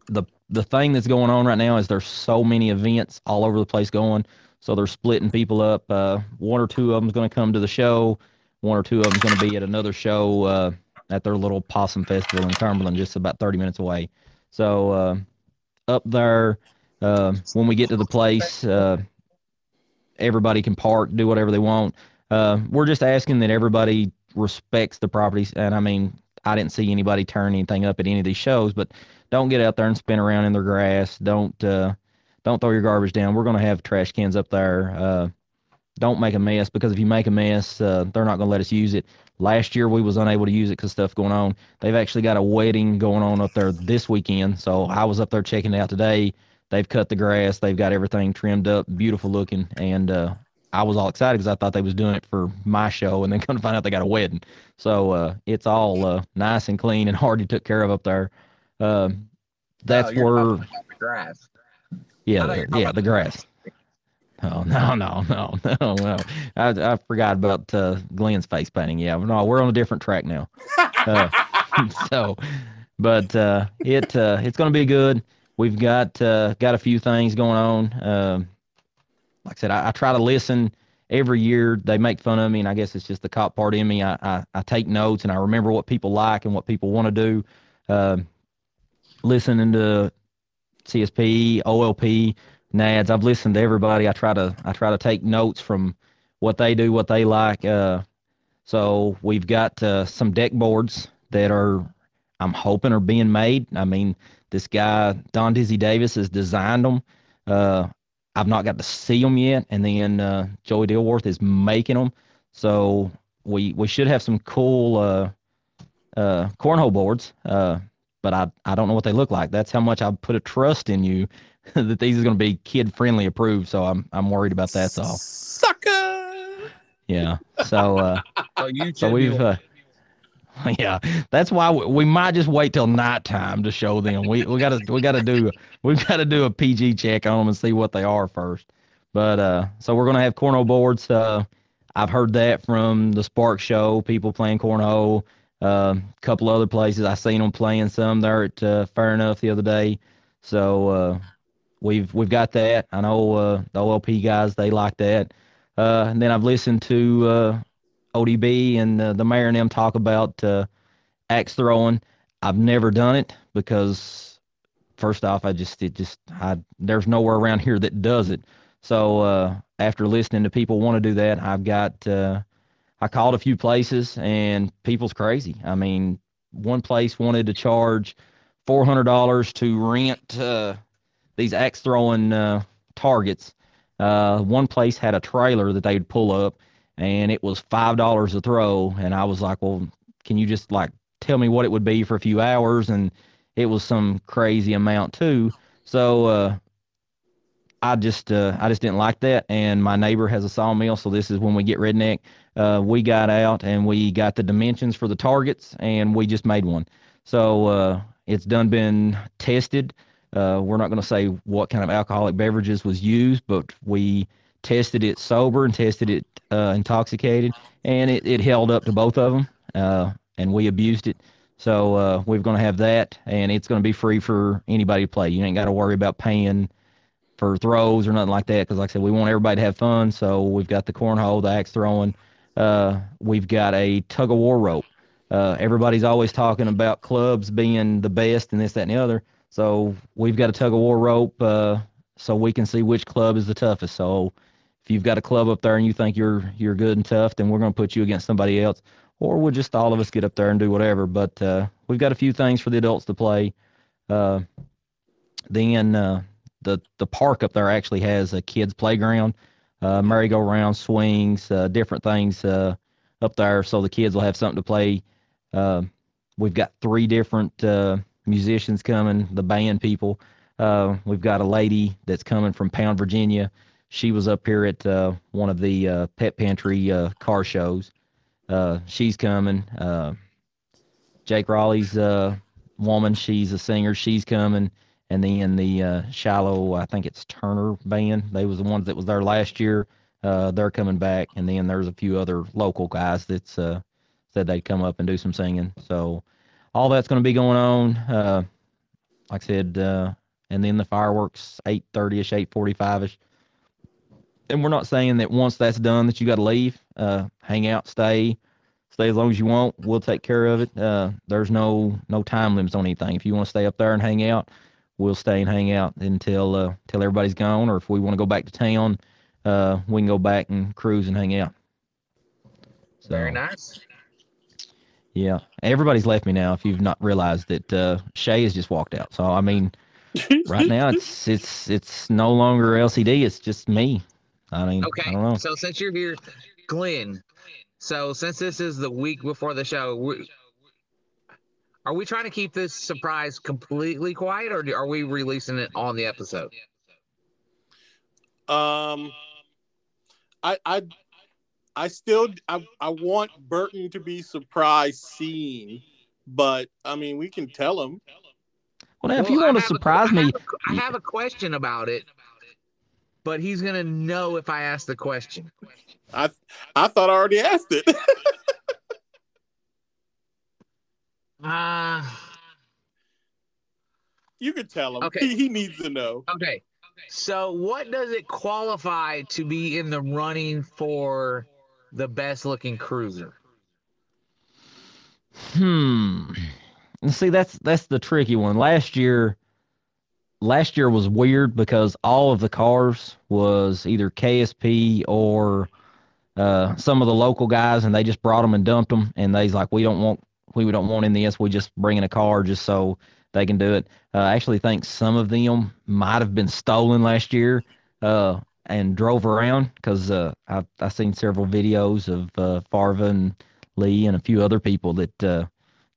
Speaker 8: the the thing that's going on right now is there's so many events all over the place going. So they're splitting people up. Uh, one or two of them's going to come to the show. One or two of them's going to be at another show uh, at their little possum festival in Cumberland, just about 30 minutes away. So uh, up there, Uh, when we get to the place, uh, everybody can park, do whatever they want. Uh, we're just asking that everybody respects the properties. And I mean, I didn't see anybody turn anything up at any of these shows, but don't get out there and spin around in their grass. Don't uh, don't throw your garbage down. We're going to have trash cans up there. Uh, don't make a mess because if you make a mess, uh, they're not going to let us use it. Last year we was unable to use it because stuff going on. They've actually got a wedding going on up there this weekend, so I was up there checking it out today. They've cut the grass. They've got everything trimmed up, beautiful looking, and uh, I was all excited because I thought they was doing it for my show, and then [laughs] come to find out they got a wedding. So uh, it's all uh, nice and clean and [laughs] hardly took care of up there. Uh, that's
Speaker 5: you're
Speaker 8: where,
Speaker 5: the grass.
Speaker 8: yeah, the,
Speaker 5: you were talking
Speaker 8: yeah, the grass. [laughs] Oh no, no, no, no, no! I I forgot about uh, Glenn's face painting. Yeah, no, we're on a different track now. Uh, [laughs] so, but uh, it uh, it's going to be good. We've got uh, got a few things going on. Um, like I said, I, I try to listen every year. They make fun of me, and I guess it's just the cop part in me. I, I, I take notes and I remember what people like and what people want to do. Um listening to CSP, OLP, NADS. I've listened to everybody. I try to I try to take notes from what they do, what they like. Uh, so we've got uh, some deck boards that are I'm hoping are being made. I mean, this guy Don Dizzy Davis has designed them. Uh, I've not got to see them yet, and then uh, Joey Dilworth is making them. So we we should have some cool uh, uh, cornhole boards. But I I don't know what they look like. That's how much I put a trust in you [laughs] that these are going to be kid friendly approved. So I'm I'm worried about that. So
Speaker 6: Sucker.
Speaker 8: yeah. So uh, [laughs]
Speaker 5: So
Speaker 8: so we've uh, [laughs] yeah. That's why we, we might just wait till nighttime to show them. We we gotta we gotta do we've got to do a PG check on them and see what they are first. But uh, so we're gonna have cornhole boards. Uh, I've heard that from the Spark Show, people playing cornhole. A uh, couple other places I seen them playing some there at uh, Fair Enough the other day. So uh, we've we've got that. I know uh, the OLP guys they like that. Uh, and then I've listened to uh, ODB and the mayor and them talk about uh, axe throwing. I've never done it because first off, I just it just I there's nowhere around here that does it. So uh, after listening to people want to do that, I've got uh, I called a few places and people's crazy. I mean, one place wanted to charge four hundred dollars to rent these axe throwing uh, targets. Uh, one place had a trailer that they'd pull up, and it was five dollars a throw. And I was like, "Well, can you just like tell me what it would be for a few hours?" And it was some crazy amount too. So uh, I just uh, I just didn't like that. And my neighbor has a sawmill, so this is when we get redneck. Uh, we got out and we got the dimensions for the targets, and we just made one. So uh, it's done been tested. Uh, we're not going to say what kind of alcoholic beverages was used, but we tested it sober and tested it uh, intoxicated, and it, it held up to both of them, uh, and we abused it. So uh, we're going to have that, and it's going to be free for anybody to play. You ain't got to worry about paying for throws or nothing like that, because like I said, we want everybody to have fun. So we've got the cornhole, the axe throwing. Uh, we've got a tug of war rope. Uh, everybody's always talking about clubs being the best and this, that, and the other. So we've got a tug of war rope uh, so we can see which club is the toughest. So if you've got a club up there and you think you're you're good and tough, then we're going to put you against somebody else, or we'll just all of us get up there and do whatever. But uh, we've got a few things for the adults to play. Uh, then uh, the the park up there actually has a kids playground, uh, merry-go-round, swings, uh, different things uh, up there, so the kids will have something to play. We've got three different uh, musicians coming, the band people. Uh, we've got a lady that's coming from Pound, Virginia. She was up here at uh, one of the uh, Pet Pantry uh, car shows. Uh, she's coming. Uh, Jake Raleigh's woman, she's a singer. She's coming. And then the Shallow, I think it's Turner band. They was the ones that was there last year. They're coming back. And then there's a few other local guys that's said they'd come up and do some singing. So all that's going to be going on. Uh, like I said, uh, and then the fireworks 8:30ish, 8:45ish. And we're not saying that once that's done that you got to leave. Uh, hang out, stay, stay as long as you want. We'll take care of it. Uh, there's no no time limits on anything. If you want to stay up there and hang out, we'll stay and hang out until uh, until everybody's gone, or if we want to go back to town, uh, we can go back and cruise and hang out. So,
Speaker 5: Very nice.
Speaker 8: Yeah, everybody's left me now. If you've not realized that uh, Shay has just walked out, so I mean, right now [laughs] it's it's it's no longer LCD. It's just me. I mean, I
Speaker 5: Okay.
Speaker 8: don't know.
Speaker 5: So since you're here, Glenn. So since this is the week before the show, we, are we trying to keep this surprise completely quiet, or are we releasing it on the episode?
Speaker 6: Um, I I I still I I want Burton to be surprised seeing, but I mean we can tell him.
Speaker 8: Well, if
Speaker 5: Well,
Speaker 8: you
Speaker 5: I
Speaker 8: want to
Speaker 5: have a-
Speaker 8: surprise
Speaker 5: I
Speaker 8: me,
Speaker 5: have a- I have a question about it, but he's gonna know if I ask the question.
Speaker 6: I I thought I already asked it. [laughs]
Speaker 5: Uh,
Speaker 6: you can tell him.
Speaker 5: Okay.
Speaker 6: He, he needs to know.
Speaker 5: okay. So, what does it qualify to be in the running for the best looking cruiser?
Speaker 8: Hmm. See, that's that's the tricky one. Last year, last year was weird because all of the cars was either KSP or uh, some of the local guys, and they just brought them and dumped them. And they's like, we don't want we don't want in this. We just bring in a car just so they can do it. Uh, I actually think some of them might have been stolen last year uh, and drove around because uh, I I seen several videos of uh, Farva and Lee and a few other people that uh,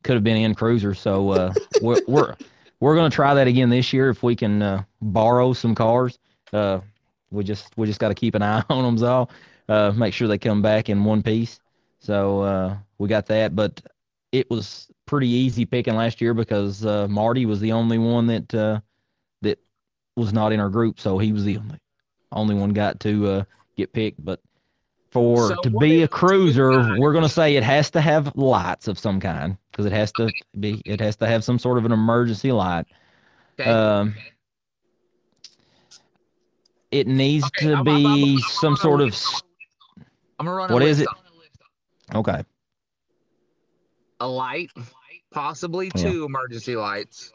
Speaker 8: could have been in cruiser. So uh, [laughs] we're we're we're gonna try that again this year if we can uh, borrow some cars. Uh, we just we just got to keep an eye [laughs] on them all. Uh, make sure they come back in one piece. So uh, we got that, but it was pretty easy picking last year because uh, Marty was the only one that uh, that was not in our group, so he was the only only one got to uh, get picked. But for
Speaker 5: So
Speaker 8: to be a cruiser, we're gonna say it has to have lights of some kind because it has to be it has to have some sort of an emergency light.
Speaker 5: Okay.
Speaker 8: Um, it needs to
Speaker 5: I'm- I'm- I'm-
Speaker 8: be
Speaker 5: I'm
Speaker 8: some sort of
Speaker 5: I'm gonna run.
Speaker 8: what is it? okay.
Speaker 5: A light, possibly
Speaker 8: Yeah.
Speaker 5: two emergency lights.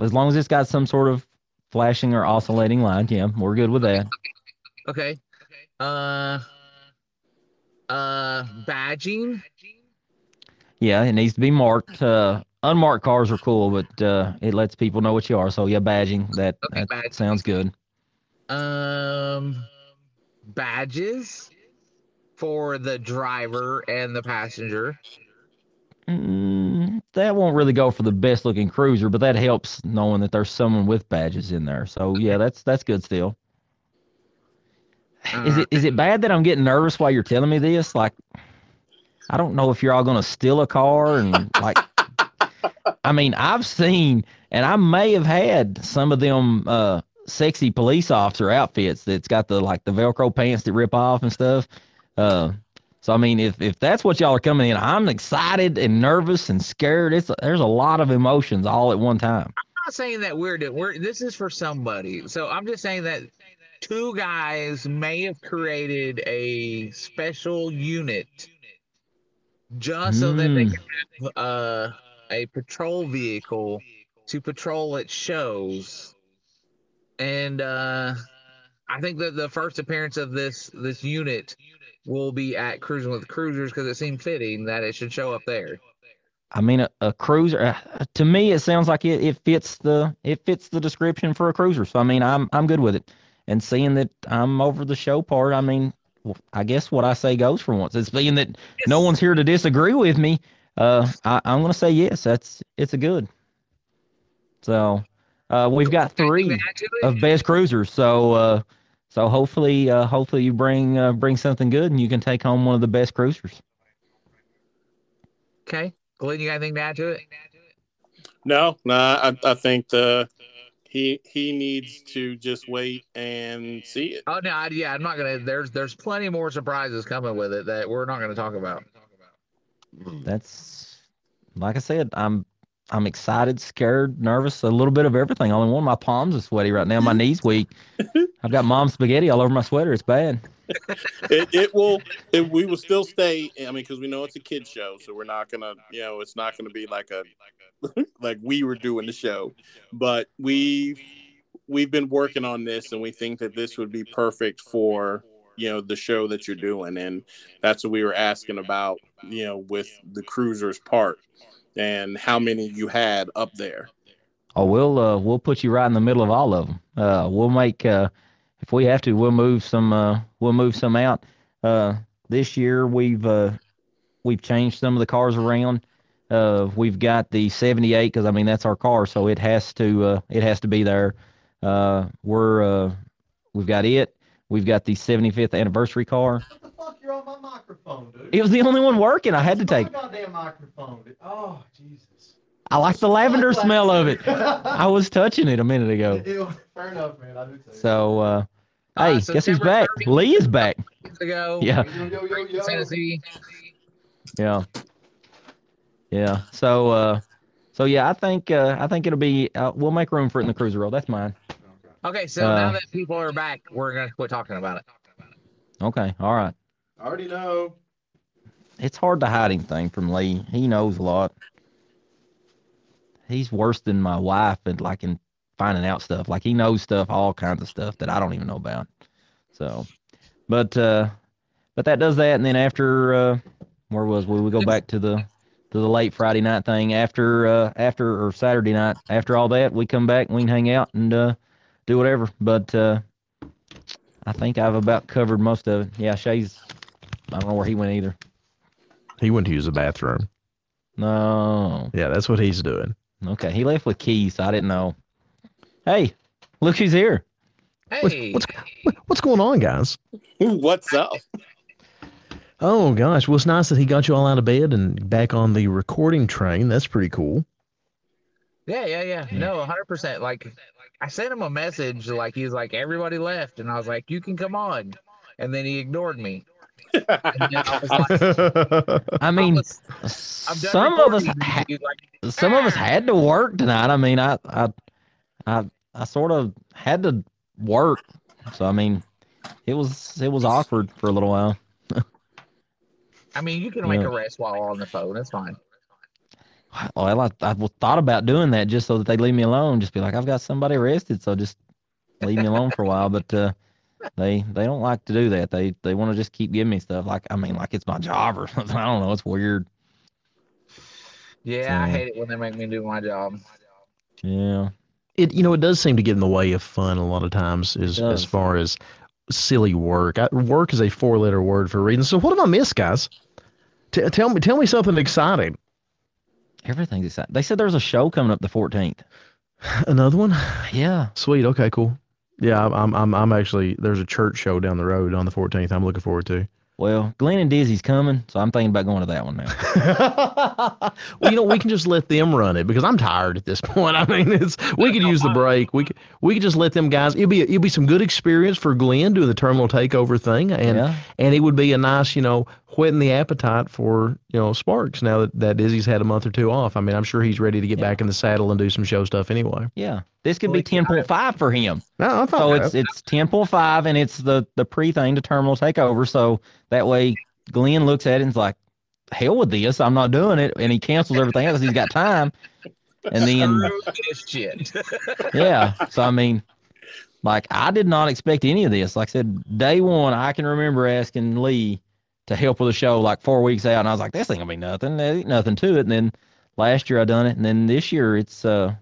Speaker 8: As long as it's got some sort of flashing or oscillating line, yeah, we're good with that.
Speaker 5: Okay. Uh. Uh, badging.
Speaker 8: Yeah, it needs to be marked. Uh, unmarked cars are cool, but uh, it lets people know what you are. So yeah, badging that,
Speaker 5: Okay,
Speaker 8: that
Speaker 5: badging.
Speaker 8: sounds good.
Speaker 5: Um, badges for the driver and the passenger.
Speaker 8: Mm, that won't really go for the best looking cruiser, but that helps knowing that there's someone with badges in there. So yeah, that's that's good still. [sighs] Is
Speaker 5: Uh,
Speaker 8: it is it bad that I'm getting nervous while you're telling me this? Like, I don't know if you're all gonna steal a car and like. I mean, I've seen, and I may have had some of them uh, sexy police officer outfits that's got the like the Velcro pants that rip off and stuff. Uh, so I mean, if if that's what y'all are coming in, I'm excited and nervous and scared. It's there's a lot of emotions all at one time.
Speaker 5: I'm not saying that we're, we're this is for somebody. So I'm just saying that two guys may have created a special unit just so that they
Speaker 8: Mm.
Speaker 5: can have uh, a patrol vehicle to patrol its shows. And uh, I think that the first appearance of this this unit will be at Cruising with Cruisers because it seemed fitting that it should show up there.
Speaker 8: I mean, a, a cruiser uh, to me, it sounds like it, it fits the it fits the description for a cruiser. So I mean, I'm I'm good with it. And seeing that I'm over the show part, I mean, well, I guess what I say goes for once. It's being that no one's here to disagree with me. Uh, I, I'm gonna say yes. That's it's a good. So, uh, we've got three
Speaker 5: Add to it?
Speaker 8: of best cruisers. So, uh, so hopefully, uh, hopefully you bring uh, bring something good and you can take home one of the best cruisers.
Speaker 5: Okay. Glenn, you got anything to add to it?
Speaker 6: No, no, I, I think the he he needs to just wait and see it.
Speaker 5: Oh no, I, yeah, I'm not gonna. There's there's plenty more surprises coming with it that we're not gonna talk about.
Speaker 8: That's like I said, I'm I'm excited, scared, nervous, a little bit of everything in one. Of my palms are sweaty right now. My knees weak. I've got mom spaghetti all over my sweater. It's bad.
Speaker 6: it, it will it, we will still stay i mean because we know it's a kid show so we're not gonna you know it's not gonna be like a [laughs] like we were doing the show but we we've been working on this and we think that this would be perfect for you know the show that you're doing and that's what we were asking about you know with the cruisers part and how many you had up there
Speaker 8: Oh, we'll uh, we'll put you right in the middle of all of them. Uh, we'll make uh, if we have to, we'll move some uh, we'll move some out. Uh, this year we've uh, we've changed some of the cars around. Uh, we've got the 78 because I mean that's our car, so it has to uh, it has to be there. Uh, we're uh, we've got it. We've got the 75th anniversary car.
Speaker 7: What the fuck? You're on my microphone, dude.
Speaker 8: It was the only one working. I had to take.
Speaker 7: My goddamn microphone. Dude. Oh, Jesus.
Speaker 8: I like the lavender [laughs] smell of it. [laughs] I was touching it a minute ago.
Speaker 7: Ew, Fair enough, man. I do too.
Speaker 8: So, uh,
Speaker 5: Uh,
Speaker 8: hey, guess who's back?
Speaker 5: 30th.
Speaker 8: Lee is back.
Speaker 5: Ago.
Speaker 8: Yeah.
Speaker 7: Yo, yo, yo, yo.
Speaker 5: Tennessee.
Speaker 8: Yeah. Yeah. So uh so yeah, I think uh I think it'll be uh, we'll make room for it in the cruiser roll. That's mine.
Speaker 5: Okay, so
Speaker 8: Uh,
Speaker 5: now that people are back, we're gonna quit talking about it.
Speaker 8: Okay. All right.
Speaker 7: I already know.
Speaker 8: It's hard to hide anything from Lee. He knows a lot. He's worse than my wife and like in finding out stuff. Like he knows stuff, all kinds of stuff that I don't even know about. So but uh but that does that and then after uh where was we? We go back to the to the late Friday night thing after uh after or Saturday night. After all that, we come back and we can hang out and uh do whatever. But uh I think I've about covered most of it. Yeah, Shay's I don't know where he went either.
Speaker 10: He went to use the bathroom.
Speaker 8: No.
Speaker 10: Yeah, that's what he's doing.
Speaker 8: Okay, he left with keys, so I didn't know. Hey, look who's here.
Speaker 10: What's,
Speaker 5: Hey,
Speaker 10: what's what's going on, guys? [laughs]
Speaker 6: what's up
Speaker 10: Oh gosh, well it's nice that he got you all out of bed and back on the recording train. That's pretty cool.
Speaker 5: yeah, yeah, yeah. No, hundred percent. Like, I sent him a message. Like he was like, everybody left, and I was like, you can come on, and then he ignored me. I like, [laughs]
Speaker 8: I mean,
Speaker 5: was-
Speaker 8: some of us, ha-
Speaker 5: like,
Speaker 8: some of us had to work tonight. I mean, I, I, I, I sort of had to work. So I mean, it was it was awkward for a little while.
Speaker 5: I mean, you can [laughs] make
Speaker 8: Yeah.
Speaker 5: a rest while on the phone. It's fine.
Speaker 8: Well, I, I thought about doing that just so that they'd leave me alone. Just be like, I've got somebody arrested, so just leave me alone for a while. But uh, they they don't like to do that. They they want to just keep giving me stuff. Like I mean, like it's my job or [laughs] something. I don't know. It's weird.
Speaker 5: Yeah, I hate it when they make me do my job.
Speaker 8: Yeah.
Speaker 10: It you know it does seem to get in the way of fun a lot of times as as far as silly work. I, work is a four letter word for reading. So what have I missed, guys? T- tell me tell me something exciting.
Speaker 8: Everything's exciting. They said there's a show coming up the 14th.
Speaker 10: Another one?
Speaker 8: Yeah.
Speaker 10: Sweet. Okay. Cool. Yeah, I'm I'm I'm actually there's a church show down the road on the 14th. I'm looking forward to.
Speaker 8: Well, Glenn and Dizzy's coming, so I'm thinking about going to that one now. [laughs]
Speaker 10: well, you know, we can just let them run it because I'm tired at this point. [laughs] I mean, it's we could use the break. We could we could just let them guys. It'll be it'll be some good experience for Glenn doing the terminal takeover thing, and
Speaker 8: yeah.
Speaker 10: and it would be a nice, you know, whetting the appetite for you know Sparks now that that Dizzy's had a month or two off. I mean, I'm sure he's ready to get
Speaker 8: Yeah.
Speaker 10: back in the saddle and do some show stuff anyway.
Speaker 8: Yeah. This could be 10.5 for him.
Speaker 10: No, I thought
Speaker 8: So
Speaker 10: that.
Speaker 8: it's it's 10.5 and it's the the pre thing to terminal takeover. So that way Glenn looks at it and is like, hell with this, I'm not doing it, and he cancels everything else. He's got time, and then [laughs]
Speaker 5: shit. [laughs]
Speaker 8: yeah. So I mean, like I did not expect any of this. Like I said, day one, I can remember asking Lee to help with the show like four weeks out, and I was like, this ain't gonna be nothing. There ain't nothing to it. And then last year I done it, and then this year it's uh,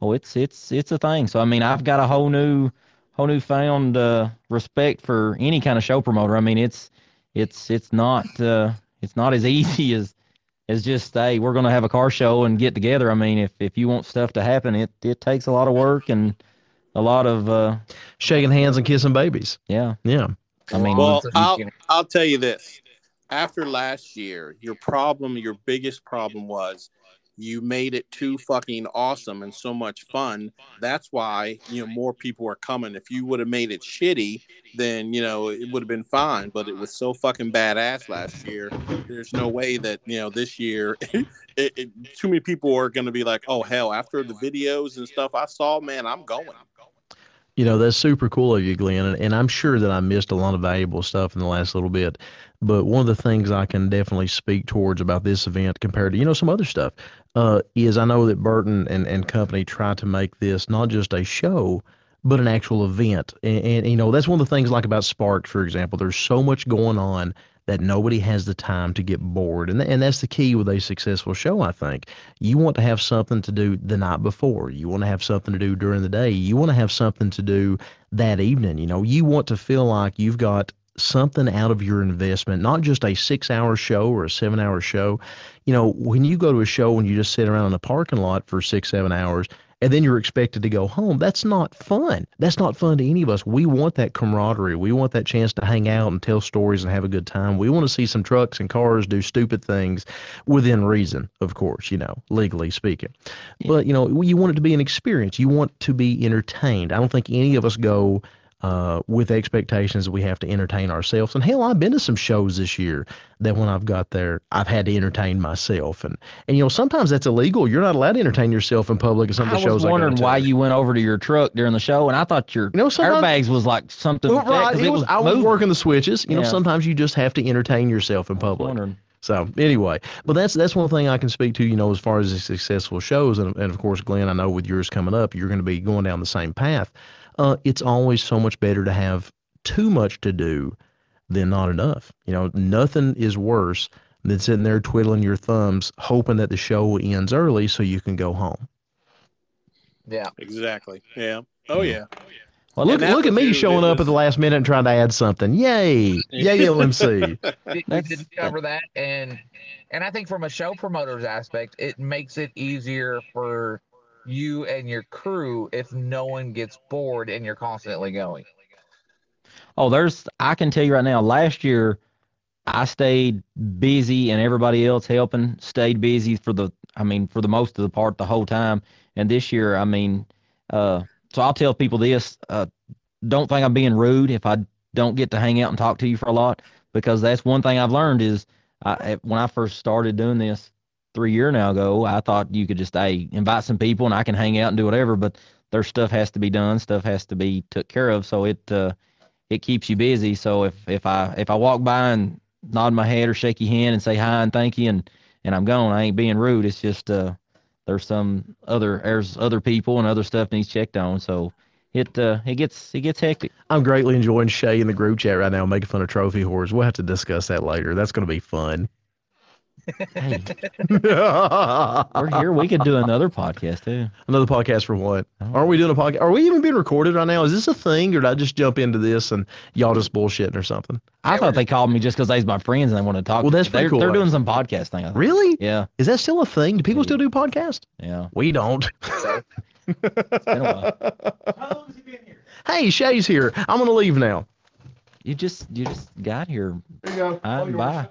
Speaker 8: oh, it's it's it's a thing. So I mean, I've got a whole new, whole new found uh, respect for any kind of show promoter. I mean, it's it's it's not uh, it's not as [laughs] easy as as just hey, we're gonna have a car show and get together. I mean, if if you want stuff to happen, it it takes a lot of work and a lot of uh,
Speaker 10: shaking hands and kissing babies.
Speaker 8: yeah.
Speaker 10: Yeah.
Speaker 8: I mean,
Speaker 6: Well, I'll I'll tell you this. After last year, your problem, your biggest problem was you made it too fucking awesome and so much fun. That's why you know more people are coming. If you would have made it shitty, then you know it would have been fine. But it was so fucking badass last year. There's no way that you know this year. [laughs] it, it, too many people are going to be like, oh hell! After the videos and stuff I saw, man, I'm going.
Speaker 10: You know, that's super cool of you, Glenn. And, and I'm sure that I missed a lot of valuable stuff in the last little bit. But one of the things I can definitely speak towards about this event compared to, you know, some other stuff uh, is I know that Burton and, and company try to make this not just a show, but an actual event. And, and, you know, that's one of the things like about Sparks, for example. There's so much going on that nobody has the time to get bored. And, and that's the key with a successful show, I think. You want to have something to do the night before. You want to have something to do during the day. You want to have something to do that evening. You know, you want to feel like you've got something out of your investment, not just a six hour show or a seven hour show. You know, when you go to a show and you just sit around in a parking lot for six, seven hours, and then you're expected to go home. That's not fun. That's not fun to any of us. We want that camaraderie. We want that chance to hang out and tell stories and have a good time. We want to see some trucks and cars do stupid things within reason, of course, you know, legally speaking. Yeah. But, you know, you want it to be an experience. You want to be entertained. I don't think any of us go uh, with expectations that we have to entertain ourselves. And hell, I've been to some shows this year that when I've got there, I've had to entertain myself. And and you know sometimes that's illegal. You're not allowed to entertain yourself in public at some of the
Speaker 8: I
Speaker 10: shows.
Speaker 8: I was wondering why you went over to your truck during the show, and I thought your you know, airbags was like something.
Speaker 10: Well, right, it, it was, I was working the switches. You yeah. know, sometimes you just have to entertain yourself in public. So anyway, but that's that's one thing I can speak to. You know, as far as the successful shows, and, and of course, Glenn, I know with yours coming up, you're going to be going down the same path uh, it's always so much better to have too much to do than not enough. You know, nothing is worse than sitting there twiddling your thumbs, hoping that the show ends early so you can go home.
Speaker 5: Yeah,
Speaker 6: exactly. Yeah. Oh yeah.
Speaker 10: Well, look, look at me showing up at the last minute and trying to add something. Yay! [laughs] Yay, LMC.
Speaker 5: we did cover that, and and I think from a show promoter's aspect, it makes it easier for you and your crew if no one gets bored and you're constantly going?
Speaker 8: Oh, there's I can tell you right now, last year I stayed busy and everybody else helping stayed busy for the I mean for the most of the part the whole time. And this year, I mean, uh so I'll tell people this, uh don't think I'm being rude if I don't get to hang out and talk to you for a lot because that's one thing I've learned is I, when I first started doing this, three year now ago, I thought you could just hey invite some people and I can hang out and do whatever. But their stuff has to be done, stuff has to be took care of, so it uh, it keeps you busy. So if if I if I walk by and nod my head or shake your hand and say hi and thank you and and I'm gone, I ain't being rude. It's just uh there's some other there's other people and other stuff needs checked on. So it uh it gets it gets hectic.
Speaker 10: I'm greatly enjoying Shay in the group chat right now making fun of trophy whores. We'll have to discuss that later. That's gonna be fun.
Speaker 8: Hey. [laughs] We're here. We could do another podcast too.
Speaker 10: Another podcast for what? Oh. Are we doing a podcast? Are we even being recorded right now? Is this a thing, or did I just jump into this and y'all just bullshitting or something?
Speaker 8: I thought they called me just because they's my friends and they want to talk.
Speaker 10: Well, that's pretty
Speaker 8: they're,
Speaker 10: cool.
Speaker 8: They're doing some podcast thing.
Speaker 10: Really?
Speaker 8: Yeah.
Speaker 10: Is that still a thing? Do people still do podcasts?
Speaker 8: Yeah.
Speaker 10: We don't. [laughs]
Speaker 8: it's been a while.
Speaker 10: How long has he been here? Hey, Shay's here. I'm gonna leave now.
Speaker 8: You just you just got here.
Speaker 10: There you go.
Speaker 8: Uh, bye.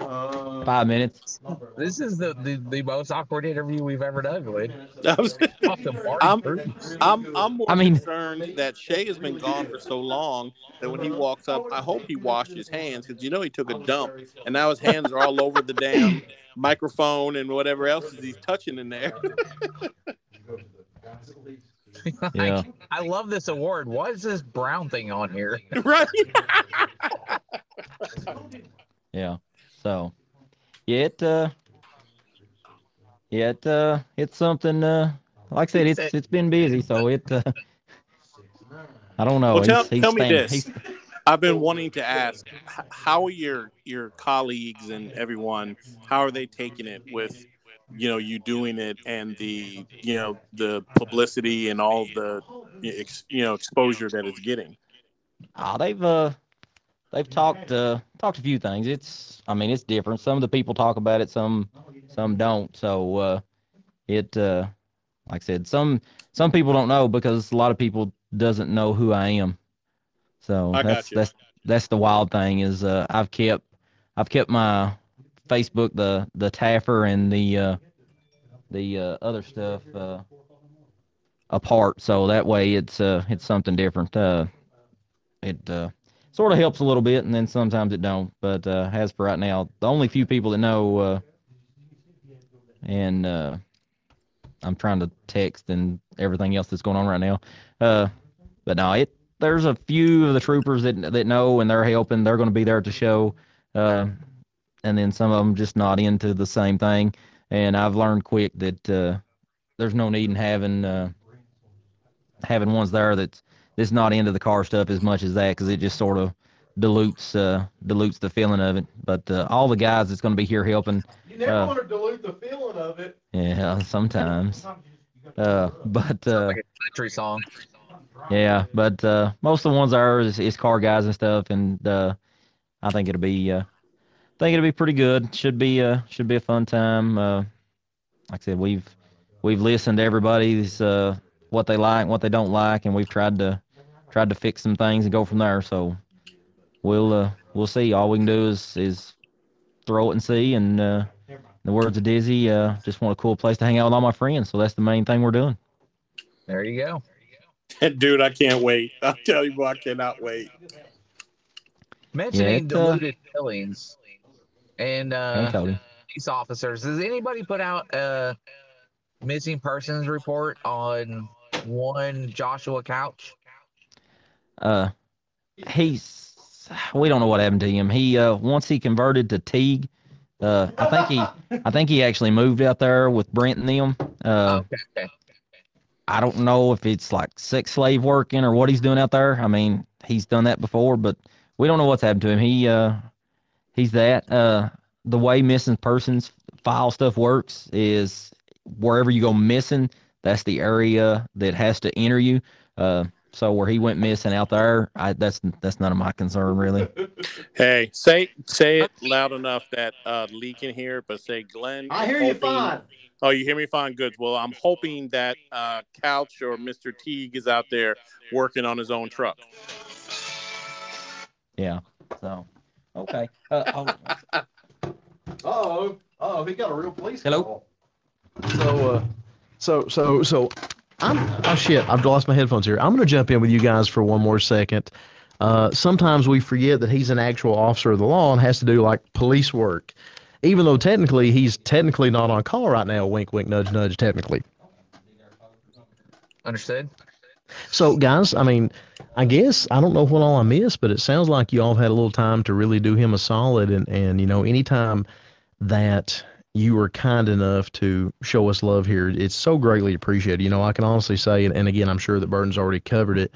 Speaker 9: How long you been here?
Speaker 8: Uh, Five minutes.
Speaker 5: This is the, the, the most awkward interview we've ever done, Glenn. [laughs]
Speaker 6: I'm, I'm, I'm more
Speaker 8: I mean,
Speaker 6: concerned that Shay has been gone for so long that when he walks up, I hope he washed his hands because you know he took a dump and now his hands are all over the damn microphone and whatever else he's touching in there. [laughs] [laughs]
Speaker 8: yeah.
Speaker 5: I, I love this award. Why is this brown thing on here?
Speaker 6: right.
Speaker 8: yeah. So, yeah, it, uh, yeah, it, uh, it's something, uh, like I said, it's, it's been busy. So it, uh, I don't know.
Speaker 6: Well, tell,
Speaker 8: he's, he's
Speaker 6: tell me this.
Speaker 8: he's-
Speaker 6: I've been wanting to ask, how are your your colleagues and everyone? How are they taking it with, you know, you doing it and the you know the publicity and all the ex- you know exposure that it's getting?
Speaker 8: Oh, they've uh they've talked uh talked a few things. It's I mean it's different. Some of the people talk about it, some some don't. So uh it uh like I said, some some people don't know because a lot of people doesn't know who I am. So
Speaker 6: I
Speaker 8: that's that's that's the wild thing is uh I've kept I've kept my Facebook the the Taffer and the uh the uh, other stuff uh, apart, so that way it's uh, it's something different. Uh, it uh, sort of helps a little bit, and then sometimes it don't. But uh, as for right now, the only few people that know, uh, and uh, I'm trying to text and everything else that's going on right now. Uh, but no, it there's a few of the troopers that that know and they're helping. They're going to be there at the show, uh, and then some of them just not into the same thing. And I've learned quick that uh, there's no need in having having ones there that's that's not into the car stuff as much as that because it just sort of dilutes uh, dilutes the feeling of it. But uh, all the guys that's going to be here helping.
Speaker 1: You never
Speaker 8: uh,
Speaker 1: want to dilute the feeling of it.
Speaker 8: Yeah, sometimes. Uh, but uh,
Speaker 5: like a country song.
Speaker 8: yeah, but uh, most of the ones are is, is car guys and stuff, and uh, I think it'll be uh, I think it'll be pretty good. Should be uh, should be a fun time. Uh, like I said, we've we've listened to everybody's uh, what they like, what they don't like, and we've tried to tried to fix some things and go from there. So we'll uh, we'll see. All we can do is is throw it and see. And uh, the words of Dizzy, uh, just want a cool place to hang out with all my friends. So that's the main thing we're doing.
Speaker 5: There you go. [laughs]
Speaker 6: Dude, I can't wait. I'll tell you what, I cannot wait.
Speaker 5: Mentioning
Speaker 8: it, uh,
Speaker 5: diluted feelings and uh,
Speaker 8: Cody.
Speaker 5: police officers, does anybody put out a missing persons report on one Joshua Couch?
Speaker 8: Uh, he's we don't know what happened to him. He uh once he converted to Teague, uh I think he I think he actually moved out there with Brent and them. Uh
Speaker 5: okay.
Speaker 8: I don't know if it's like sex slave working or what he's doing out there. I mean, he's done that before, but we don't know what's happened to him. He uh he's that. Uh the way missing persons file stuff works is wherever you go missing, that's the area that has to enter you. Uh so where he went missing out there, I that's that's none of my concern really. [laughs]
Speaker 6: Hey, say say it loud enough that uh, Lee can hear, but say Glenn.
Speaker 1: I
Speaker 6: is
Speaker 1: hear you fine.
Speaker 6: Oh, you hear me fine? Good. Well, I'm hoping that uh, Couch or Mr. Teague is out there working on his own truck.
Speaker 8: Yeah. So okay. Uh, oh, [laughs]
Speaker 1: Oh, oh, he got a real police
Speaker 8: Hello?
Speaker 1: call.
Speaker 10: So, uh, so, so, so, I'm oh shit! I've lost my headphones here. I'm gonna jump in with you guys for one more second. Uh, sometimes we forget that he's an actual officer of the law and has to do like police work, even though technically he's technically not on call right now. Wink, wink, nudge, nudge. Technically.
Speaker 5: Understood?
Speaker 10: So, guys, I mean, I guess I don't know what all I missed, but it sounds like you all have had a little time to really do him a solid. And, and you know, anytime that you were kind enough to show us love here, it's so greatly appreciated. You know, I can honestly say, and, again, I'm sure that Burton's already covered it,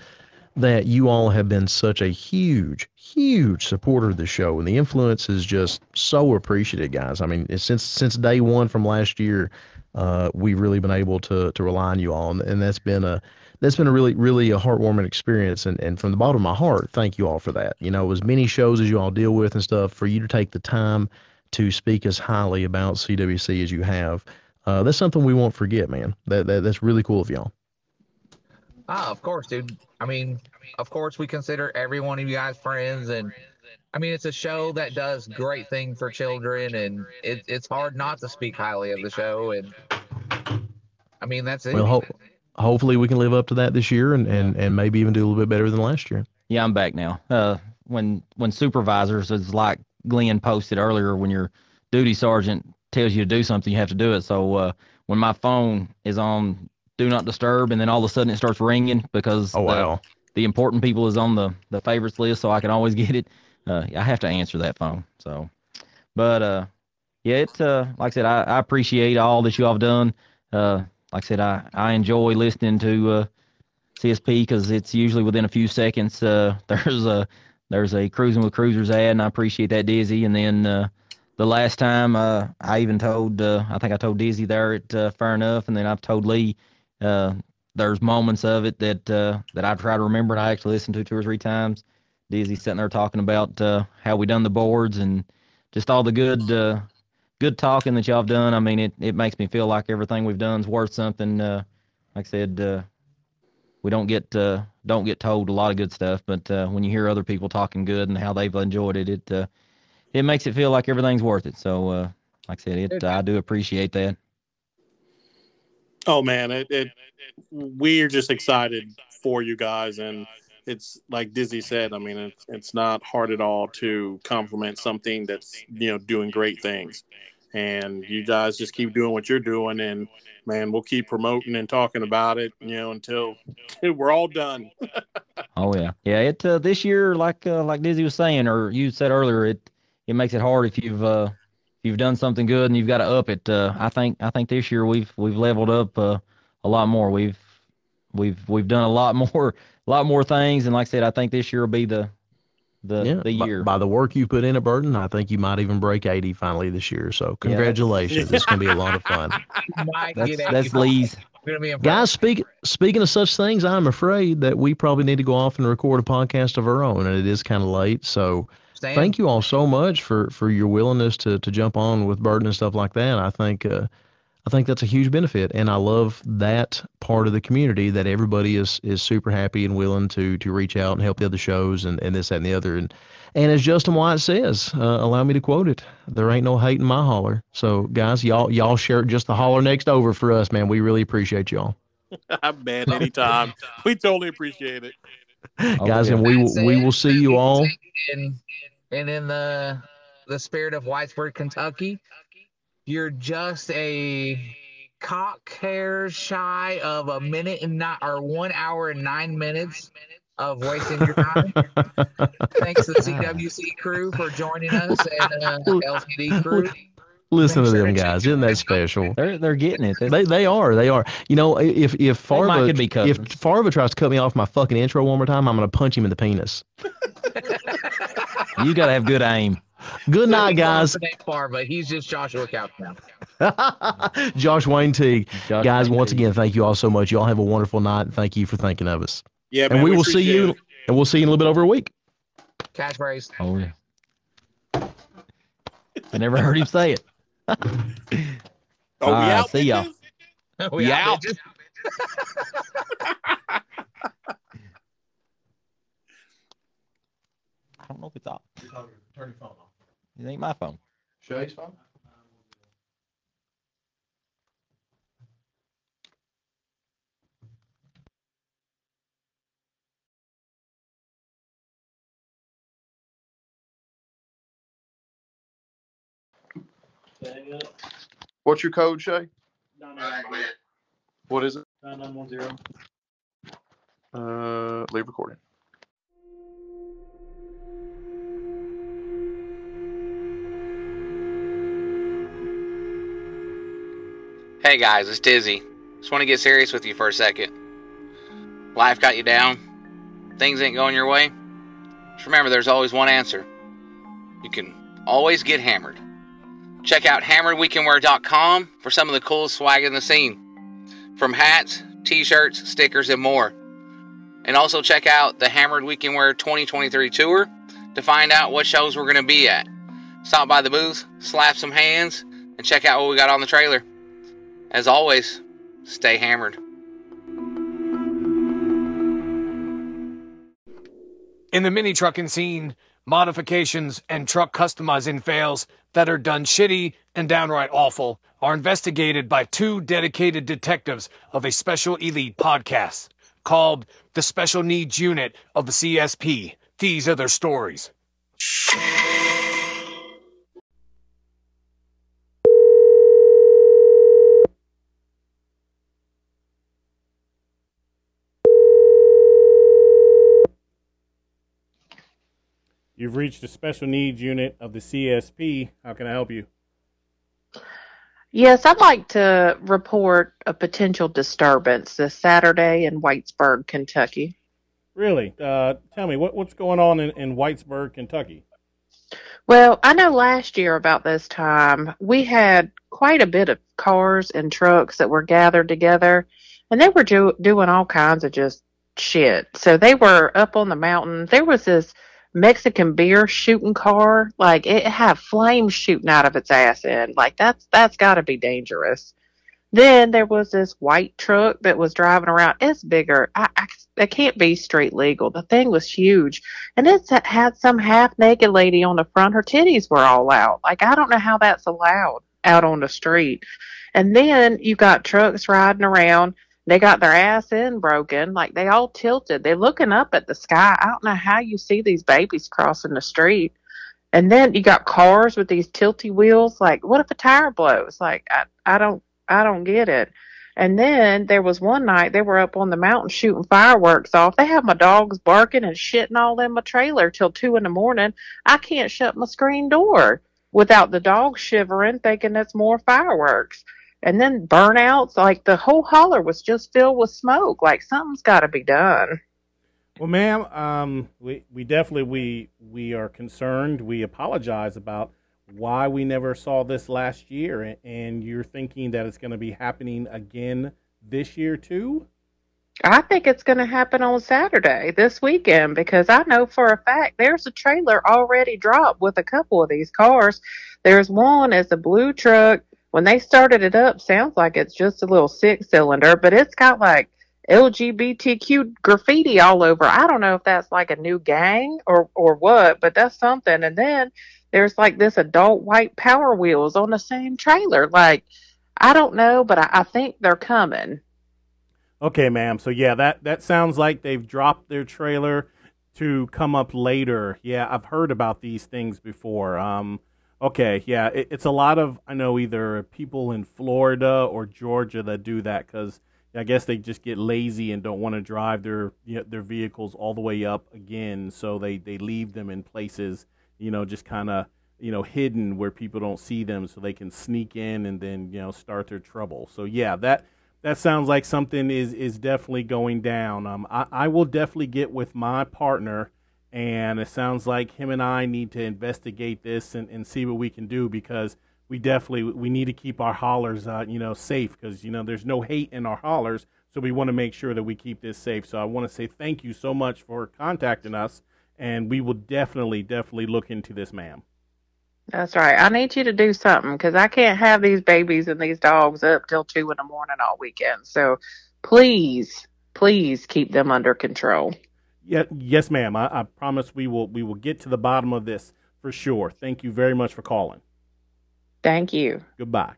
Speaker 10: that you all have been such a huge, huge supporter of the show, and the influence is just so appreciated, guys. I mean, since since day one from last year, uh, we've really been able to to rely on you all, and, and that's been a that's been a really, really a heartwarming experience. And, and from the bottom of my heart, thank you all for that. You know, as many shows as you all deal with and stuff, for you to take the time to speak as highly about CWC as you have, uh, that's something we won't forget, man. That, that That's really cool of y'all.
Speaker 5: Ah, of course, dude. I mean, of course, we consider every one of you guys friends, and I mean, it's a show that does great thing for children, and it, it's hard not to speak highly of the show. And I mean, that's it.
Speaker 10: Well, ho- hopefully we can live up to that this year and, and, and maybe even do a little bit better than last year.
Speaker 8: Yeah, I'm back now. Uh, when when supervisors is like Glenn posted earlier, when your duty sergeant tells you to do something, you have to do it. So uh, when my phone is on do not disturb, and then all of a sudden it starts ringing because
Speaker 10: Oh,
Speaker 8: the,
Speaker 10: wow.
Speaker 8: the important people is on the the favorites list, so I can always [laughs] get it. Uh, I have to answer that phone. So, but uh, yeah, it uh, like I said, I, I appreciate all that you all have done. Uh, like I said, I I enjoy listening to uh, CSP because it's usually within a few seconds. Uh, [laughs] there's a there's a cruising with cruisers ad, and I appreciate that Dizzy. And then uh, the last time uh, I even told, uh, I think I told Dizzy there at uh, Fair Enough, and then I've told Lee. Uh, there's moments of it that uh, that I try to remember, and I actually listened to two or three times. Dizzy sitting there talking about uh, how we done the boards and just all the good good talking that y'all have done. I mean, it, it makes me feel like everything we've done is worth something. Like I said, we don't get uh, don't get told a lot of good stuff, but uh, when you hear other people talking good and how they've enjoyed it, it uh, it makes it feel like everything's worth it. So, uh, like I said, it I do appreciate that.
Speaker 6: Oh man, it, it we're just excited for you guys, and it's like Dizzy said. I mean, it's it's not hard at all to compliment something that's you know doing great things, and you guys just keep doing what you're doing, and man, we'll keep promoting and talking about it, you know, until [laughs] we're all done. [laughs]
Speaker 8: Oh yeah, yeah. It uh, this year, like uh, like Dizzy was saying, or you said earlier, it it makes it hard if you've uh, if you've done something good and you've got to up it. Uh, I think I think this year we've we've leveled up uh, a lot more. We've we've we've done a lot [laughs] more a lot more things, and like I said, I think this year will be the the
Speaker 10: Yeah,
Speaker 8: the
Speaker 10: by-
Speaker 8: year.
Speaker 10: By, the work you put in at Burton, I think you might even break 80 finally this year. So congratulations. it's going to be a lot of fun. [laughs]
Speaker 8: That's that's
Speaker 5: 85.
Speaker 8: Lee's.
Speaker 5: Gonna be impressed.
Speaker 10: Guys, speak, speaking of such things, I'm afraid that we probably need to go off and record a podcast of our own, and it is kind of late. So
Speaker 5: Stan,
Speaker 10: thank you all so much for, for your willingness to, to jump on with Burton and stuff like that. I think uh, I think that's a huge benefit, and I love that part of the community that everybody is is super happy and willing to to reach out and help the other shows and, and this that, and the other. And and as Justin White says, uh, allow me to quote it: "There ain't no hate in my holler." So guys, y'all y'all share just the holler next over for us, man. We really appreciate y'all, [laughs]
Speaker 6: man, anytime. we totally appreciate it.
Speaker 8: Oh,
Speaker 10: guys,
Speaker 8: yeah.
Speaker 10: and we will we will see you all.
Speaker 5: And, and in the the spirit of Whitesburg, Kentucky, you're just a cock hair shy of a minute and not or one hour and nine minutes of wasting your time. [laughs] Thanks to the CWC crew for joining us and uh, LTD crew.
Speaker 10: Listen to them guys, isn't that special?
Speaker 8: They're they're getting it.
Speaker 10: They they are they are. You know, if if Farva if. Farva tries to cut me off my fucking intro one more time, I'm gonna punch him in the penis. [laughs]
Speaker 8: you got to have good aim.
Speaker 10: Good night, guys.
Speaker 5: Far, but he's just Joshua Couch now. [laughs]
Speaker 10: Josh Wayne Teague.
Speaker 8: Josh
Speaker 10: Guys,
Speaker 8: Wayne
Speaker 10: once
Speaker 8: Teague.
Speaker 10: again, thank you all so much. Y'all have a wonderful night. Thank you for thinking of us.
Speaker 6: Yeah,
Speaker 10: and
Speaker 6: man,
Speaker 10: we,
Speaker 6: we
Speaker 10: will see you
Speaker 6: it.
Speaker 10: and we'll see you in a little bit over a week.
Speaker 5: Catchphrase.
Speaker 8: Oh yeah. I never heard him say it.
Speaker 6: Oh, we
Speaker 8: Ah,
Speaker 6: out,
Speaker 8: see y'all.
Speaker 6: bitches? [laughs]
Speaker 5: We
Speaker 8: Yeah.
Speaker 5: out, bitches. [laughs]
Speaker 8: I don't know if it's off. Turn your phone off. It ain't my phone.
Speaker 10: Shay's phone.
Speaker 11: What's your code, Shay? What is it? 9910. Uh, leave recording.
Speaker 3: Hey guys, it's Dizzy. Just want to get serious with you for a second. Life got you down? Things ain't going your way? Just remember there's always one answer. You can always get hammered. Check out hammeredweekendwear.com for some of the coolest swag in the scene. From hats, t-shirts, stickers, and more. And also check out the Hammered Weekend Wear 2023 tour to find out what shows we're going to be at. Stop by the booth, slap some hands, and check out what we got on the trailer. As always, stay hammered.
Speaker 12: In the mini trucking scene, modifications and truck customizing fails that are done shitty and downright awful are investigated by two dedicated detectives of a special elite podcast called the Special Needs Unit of the CSP. These are their stories.
Speaker 1: You've reached the special needs unit of the CSP. How can I help you?
Speaker 13: Yes, I'd like to report a potential disturbance this Saturday in Whitesburg, Kentucky.
Speaker 1: Really? Uh, tell me what what's going on in, in Whitesburg, Kentucky?
Speaker 13: Well, I know last year about this time we had quite a bit of cars and trucks that were gathered together, and they were do- doing all kinds of just shit. So they were up on the mountain. There was this Mexican beer shooting car, like it had flames shooting out of its ass end. Like that's that's got to be dangerous. Then there was this white truck that was driving around. It's bigger. I, I, it can't be street legal. The thing was huge. And it had some half naked lady on the front. Her titties were all out. Like, I don't know how that's allowed out on the street. And then you got trucks riding around. They got their ass in broken. Like they all tilted. They're looking up at the sky. I don't know how you see these babies crossing the street. And then you got cars with these tilty wheels. Like, what if a tire blows? Like, I, I don't, I don't get it. And then there was one night they were up on the mountain shooting fireworks off. They have my dogs barking and shitting all in my trailer till two in the morning. I can't shut my screen door without the dogs shivering, thinking it's more fireworks. And then burnouts, like the whole holler was just filled with smoke. Like something's got to be done.
Speaker 1: Well, ma'am, um, we we definitely we we are concerned. We apologize about why we never saw this last year, and you're thinking that it's going to be happening again this year too.
Speaker 13: I think it's going to happen on Saturday this weekend because I know for a fact there's a trailer already dropped with a couple of these cars. There's one as a blue truck. When they started it up, sounds like it's just a little six cylinder, but it's got like LGBTQ graffiti all over. I don't know if that's like a new gang or or what, but that's something. And then there's like this adult white Power Wheels on the same trailer. Like I don't know, but I, I think they're coming.
Speaker 1: Okay, ma'am. So yeah, that that sounds like they've dropped their trailer to come up later. Yeah, I've heard about these things before. Um, okay, yeah, it, it's a lot of I know either people in Florida or Georgia that do that because I guess they just get lazy and don't want to drive their you know, their vehicles all the way up again, so they they leave them in places you know just kind of you know hidden where people don't see them, so they can sneak in and then you know start their trouble. So yeah, that that sounds like something is is definitely going down. Um, I, I will definitely get with my partner, and it sounds like him and I need to investigate this and, and see what we can do because we definitely we need to keep our hollers uh, you know safe because you know there's no hate in our hollers, so we want to make sure that we keep this safe. So I want to say thank you so much for contacting us, and we will definitely definitely look into this, ma'am.
Speaker 13: That's right. I need you to do something because I can't have these babies and these dogs up till two in the morning all weekend. So please, please keep them under control.
Speaker 1: Yeah, yes, ma'am. I, I promise we will we will get to the bottom of this for sure. Thank you very much for calling.
Speaker 13: Thank you.
Speaker 1: Goodbye.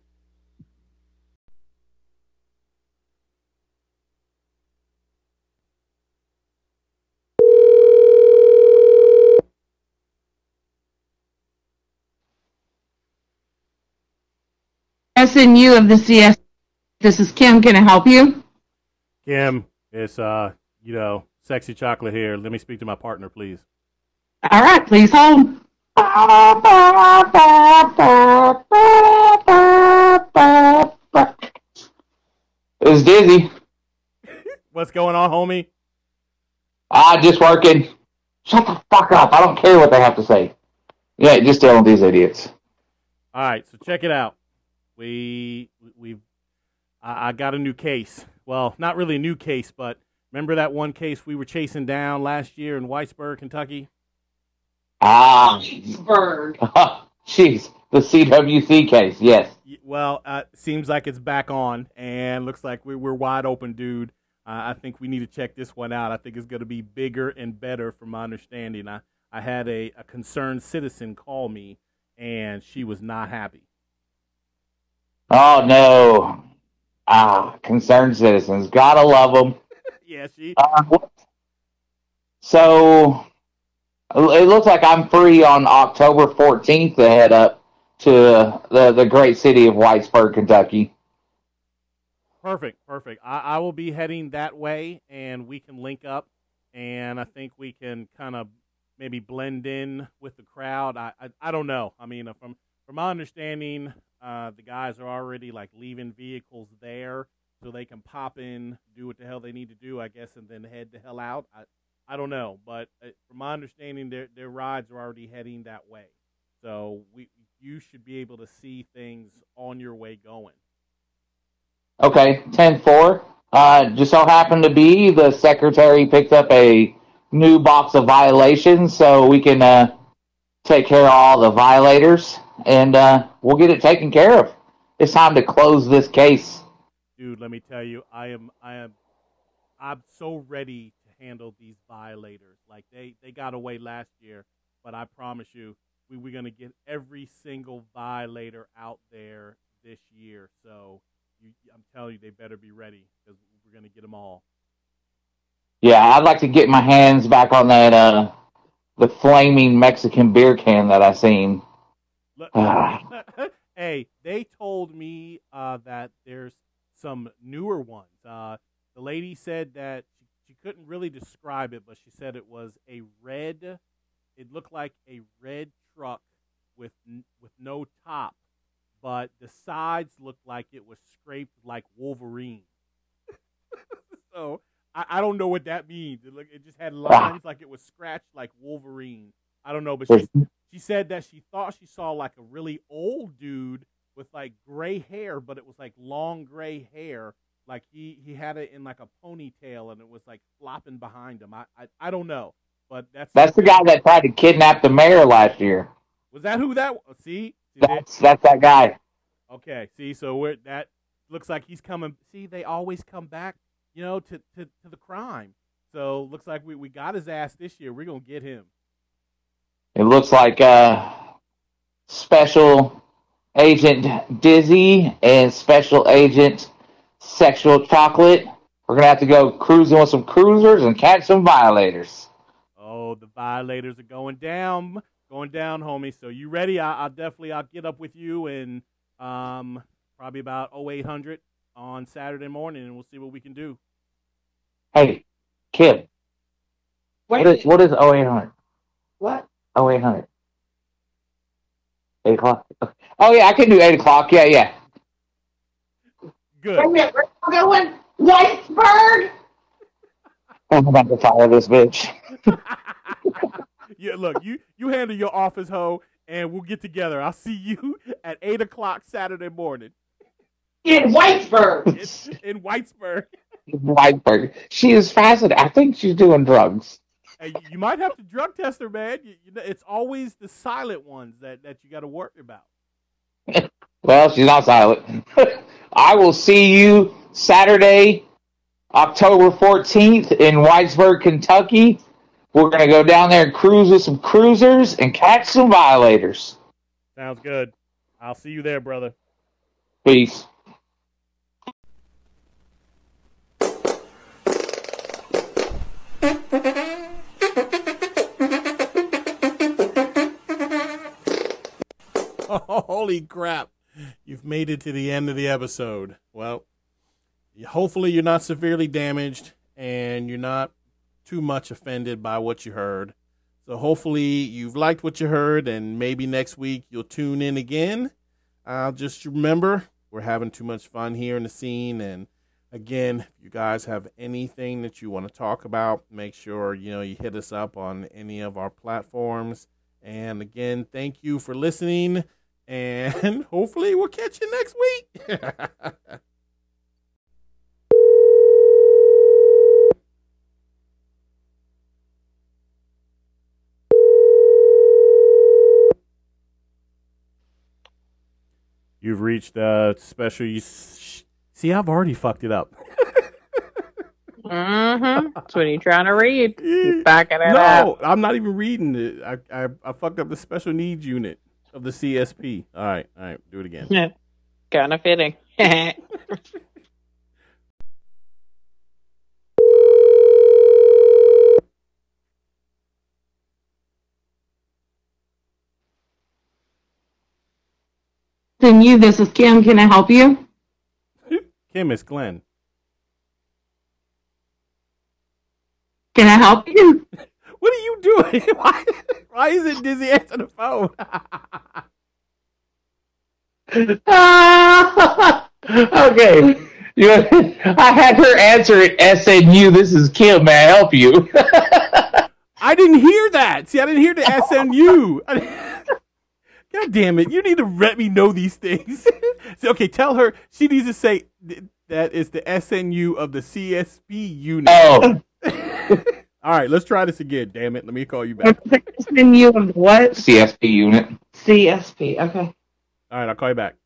Speaker 14: SNU of the CS. This is Kim. Can I help you?
Speaker 1: Kim, it's uh, you know, sexy chocolate here. Let me speak to my partner, please.
Speaker 14: All right, please hold.
Speaker 15: It's Dizzy.
Speaker 1: What's going on, homie?
Speaker 15: Ah, just working. Shut the fuck up. I don't care what they have to say. Yeah, just tell them these idiots.
Speaker 1: All right, so check it out. We we've I, I got a new case. Well, not really a new case, but remember that one case we were chasing down last year in Whitesburg, Kentucky?
Speaker 15: Ah,
Speaker 14: Bird. [laughs]
Speaker 15: jeez. The CWC case, yes.
Speaker 1: Well, uh, seems like it's back on, and looks like we, we're wide open, dude. Uh, I think we need to check this one out. I think it's going to be bigger and better, from my understanding. I, I had a, a concerned citizen call me, and she was not happy.
Speaker 15: Oh, no. Ah, concerned citizens. Gotta love them.
Speaker 1: Yeah, she.
Speaker 15: Uh, so, it looks like I'm free on October 14th to head up to the, the great city of Whitesburg, Kentucky.
Speaker 1: Perfect, perfect. I, I will be heading that way, and we can link up, and I think we can kind of maybe blend in with the crowd. I, I, I don't know. I mean, from from my understanding, uh, the guys are already like leaving vehicles there, so they can pop in, do what the hell they need to do, I guess, and then head the hell out. I I don't know, but uh, from my understanding, their their rides are already heading that way, so we you should be able to see things on your way going.
Speaker 15: Okay, ten four. Uh, just so happened to be the secretary picked up a new box of violations, so we can uh, take care of all the violators and uh, we'll get it taken care of. It's time to close this case.
Speaker 1: Dude let me tell you i am i am i'm so ready to handle these violators like they they got away last year but i promise you we, we're going to get every single violator out there this year. So you, I'm telling you, they better be ready because we're gonna get them all.
Speaker 15: Yeah, I'd like to get my hands back on that uh the flaming Mexican beer can that I seen. Ah. [laughs]
Speaker 1: hey, they told me uh, that there's some newer ones. Uh, the lady said that she, she couldn't really describe it, but she said it was a red. It looked like a red truck with n- with no top, but the sides looked like it was scraped like Wolverine. [laughs] so I, I don't know what that means. It look, it just had lines like it was scratched like Wolverine. I don't know, but she she said that she thought she saw like a really old dude with like gray hair, but it was like long gray hair. Like he he had it in like a ponytail and it was like flopping behind him. I I, I don't know, but that's
Speaker 15: That's the guy that tried to kidnap the mayor last year.
Speaker 1: was that who that was? See, See,
Speaker 15: That's that's that guy.
Speaker 1: Okay, see, so we're, that looks like he's coming. See, they always come back, you know, to, to, to the crime. So looks like we, we got his ass this year. We're gonna get him.
Speaker 15: It looks like uh special agent Dizzy and special agent Sexual Chocolate. We're gonna have to go cruising with some cruisers and catch some violators.
Speaker 1: Oh, the violators are going down, going down, homie. So you ready? I, I'll definitely I'll get up with you and um probably about 0800 on Saturday morning, and we'll see what we can do.
Speaker 15: Hey, Kim. What is what is 0800?
Speaker 4: What?
Speaker 15: 0800. 8 o'clock. Oh, yeah, I can do 8 o'clock. Yeah, yeah.
Speaker 1: Good.
Speaker 4: Wait a minute, where we going? Whitesburg?
Speaker 15: Oh, I'm about to fire this bitch. [laughs]
Speaker 1: Yeah, look, you you handle your office hoe, and we'll get together. I'll see you at eight o'clock Saturday morning
Speaker 4: In Whitesburg. [laughs]
Speaker 1: in, in Whitesburg.
Speaker 15: Whiteberg. She is fascinated. I think she's doing drugs.
Speaker 1: Hey, you- you might have to drug test her, man. You, you know, it's always the silent ones that, that you got to worry about. [laughs]
Speaker 15: Well, she's not silent. [laughs] I will see you Saturday, October 14th in Whitesburg, Kentucky. We're going to go down there and cruise with some cruisers and catch some violators.
Speaker 1: Sounds good. I'll see you there, brother.
Speaker 15: Peace. [laughs] [laughs]
Speaker 1: Holy crap. You've made it to the end of the episode. Well, hopefully you're not severely damaged and you're not too much offended by what you heard. So hopefully you've liked what you heard and maybe next week you'll tune in again. Uh, just remember, we're having too much fun here in the scene and again, if you guys have anything that you want to talk about, make sure you know you hit us up on any of our platforms. And again, thank you for listening and [laughs] hopefully we'll catch you next week. [laughs] You've reached a special. You see, I've already fucked it up. [laughs]
Speaker 13: Mm-hmm. That's what you're trying to read. You're backing it up.
Speaker 1: No, I'm not even reading it. I, I I fucked up the special needs unit of the CSP. All right, all right, do it again.
Speaker 13: Yeah. Kind of fitting. [laughs]
Speaker 14: Then you, this is Kim. Can I help you? [laughs]
Speaker 1: Kim, it's Glenn.
Speaker 14: Can I help you? [laughs]
Speaker 1: What are you doing? [laughs] Why, why is it Dizzy answering the phone? [laughs] [laughs]
Speaker 15: okay. You, I had her answer it SNU. This is Kim. May I help you?
Speaker 1: I didn't hear that. See, I didn't hear the SNU. God damn it! You need to let me know these things. So, okay, tell her she needs to say th- that is the SNU of the CSP unit.
Speaker 15: Oh.
Speaker 1: All right, let's try this again. Damn it! Let me call you back.
Speaker 14: Then you of what?
Speaker 15: CSP unit.
Speaker 14: CSP. Okay.
Speaker 1: All right, I'll call you back.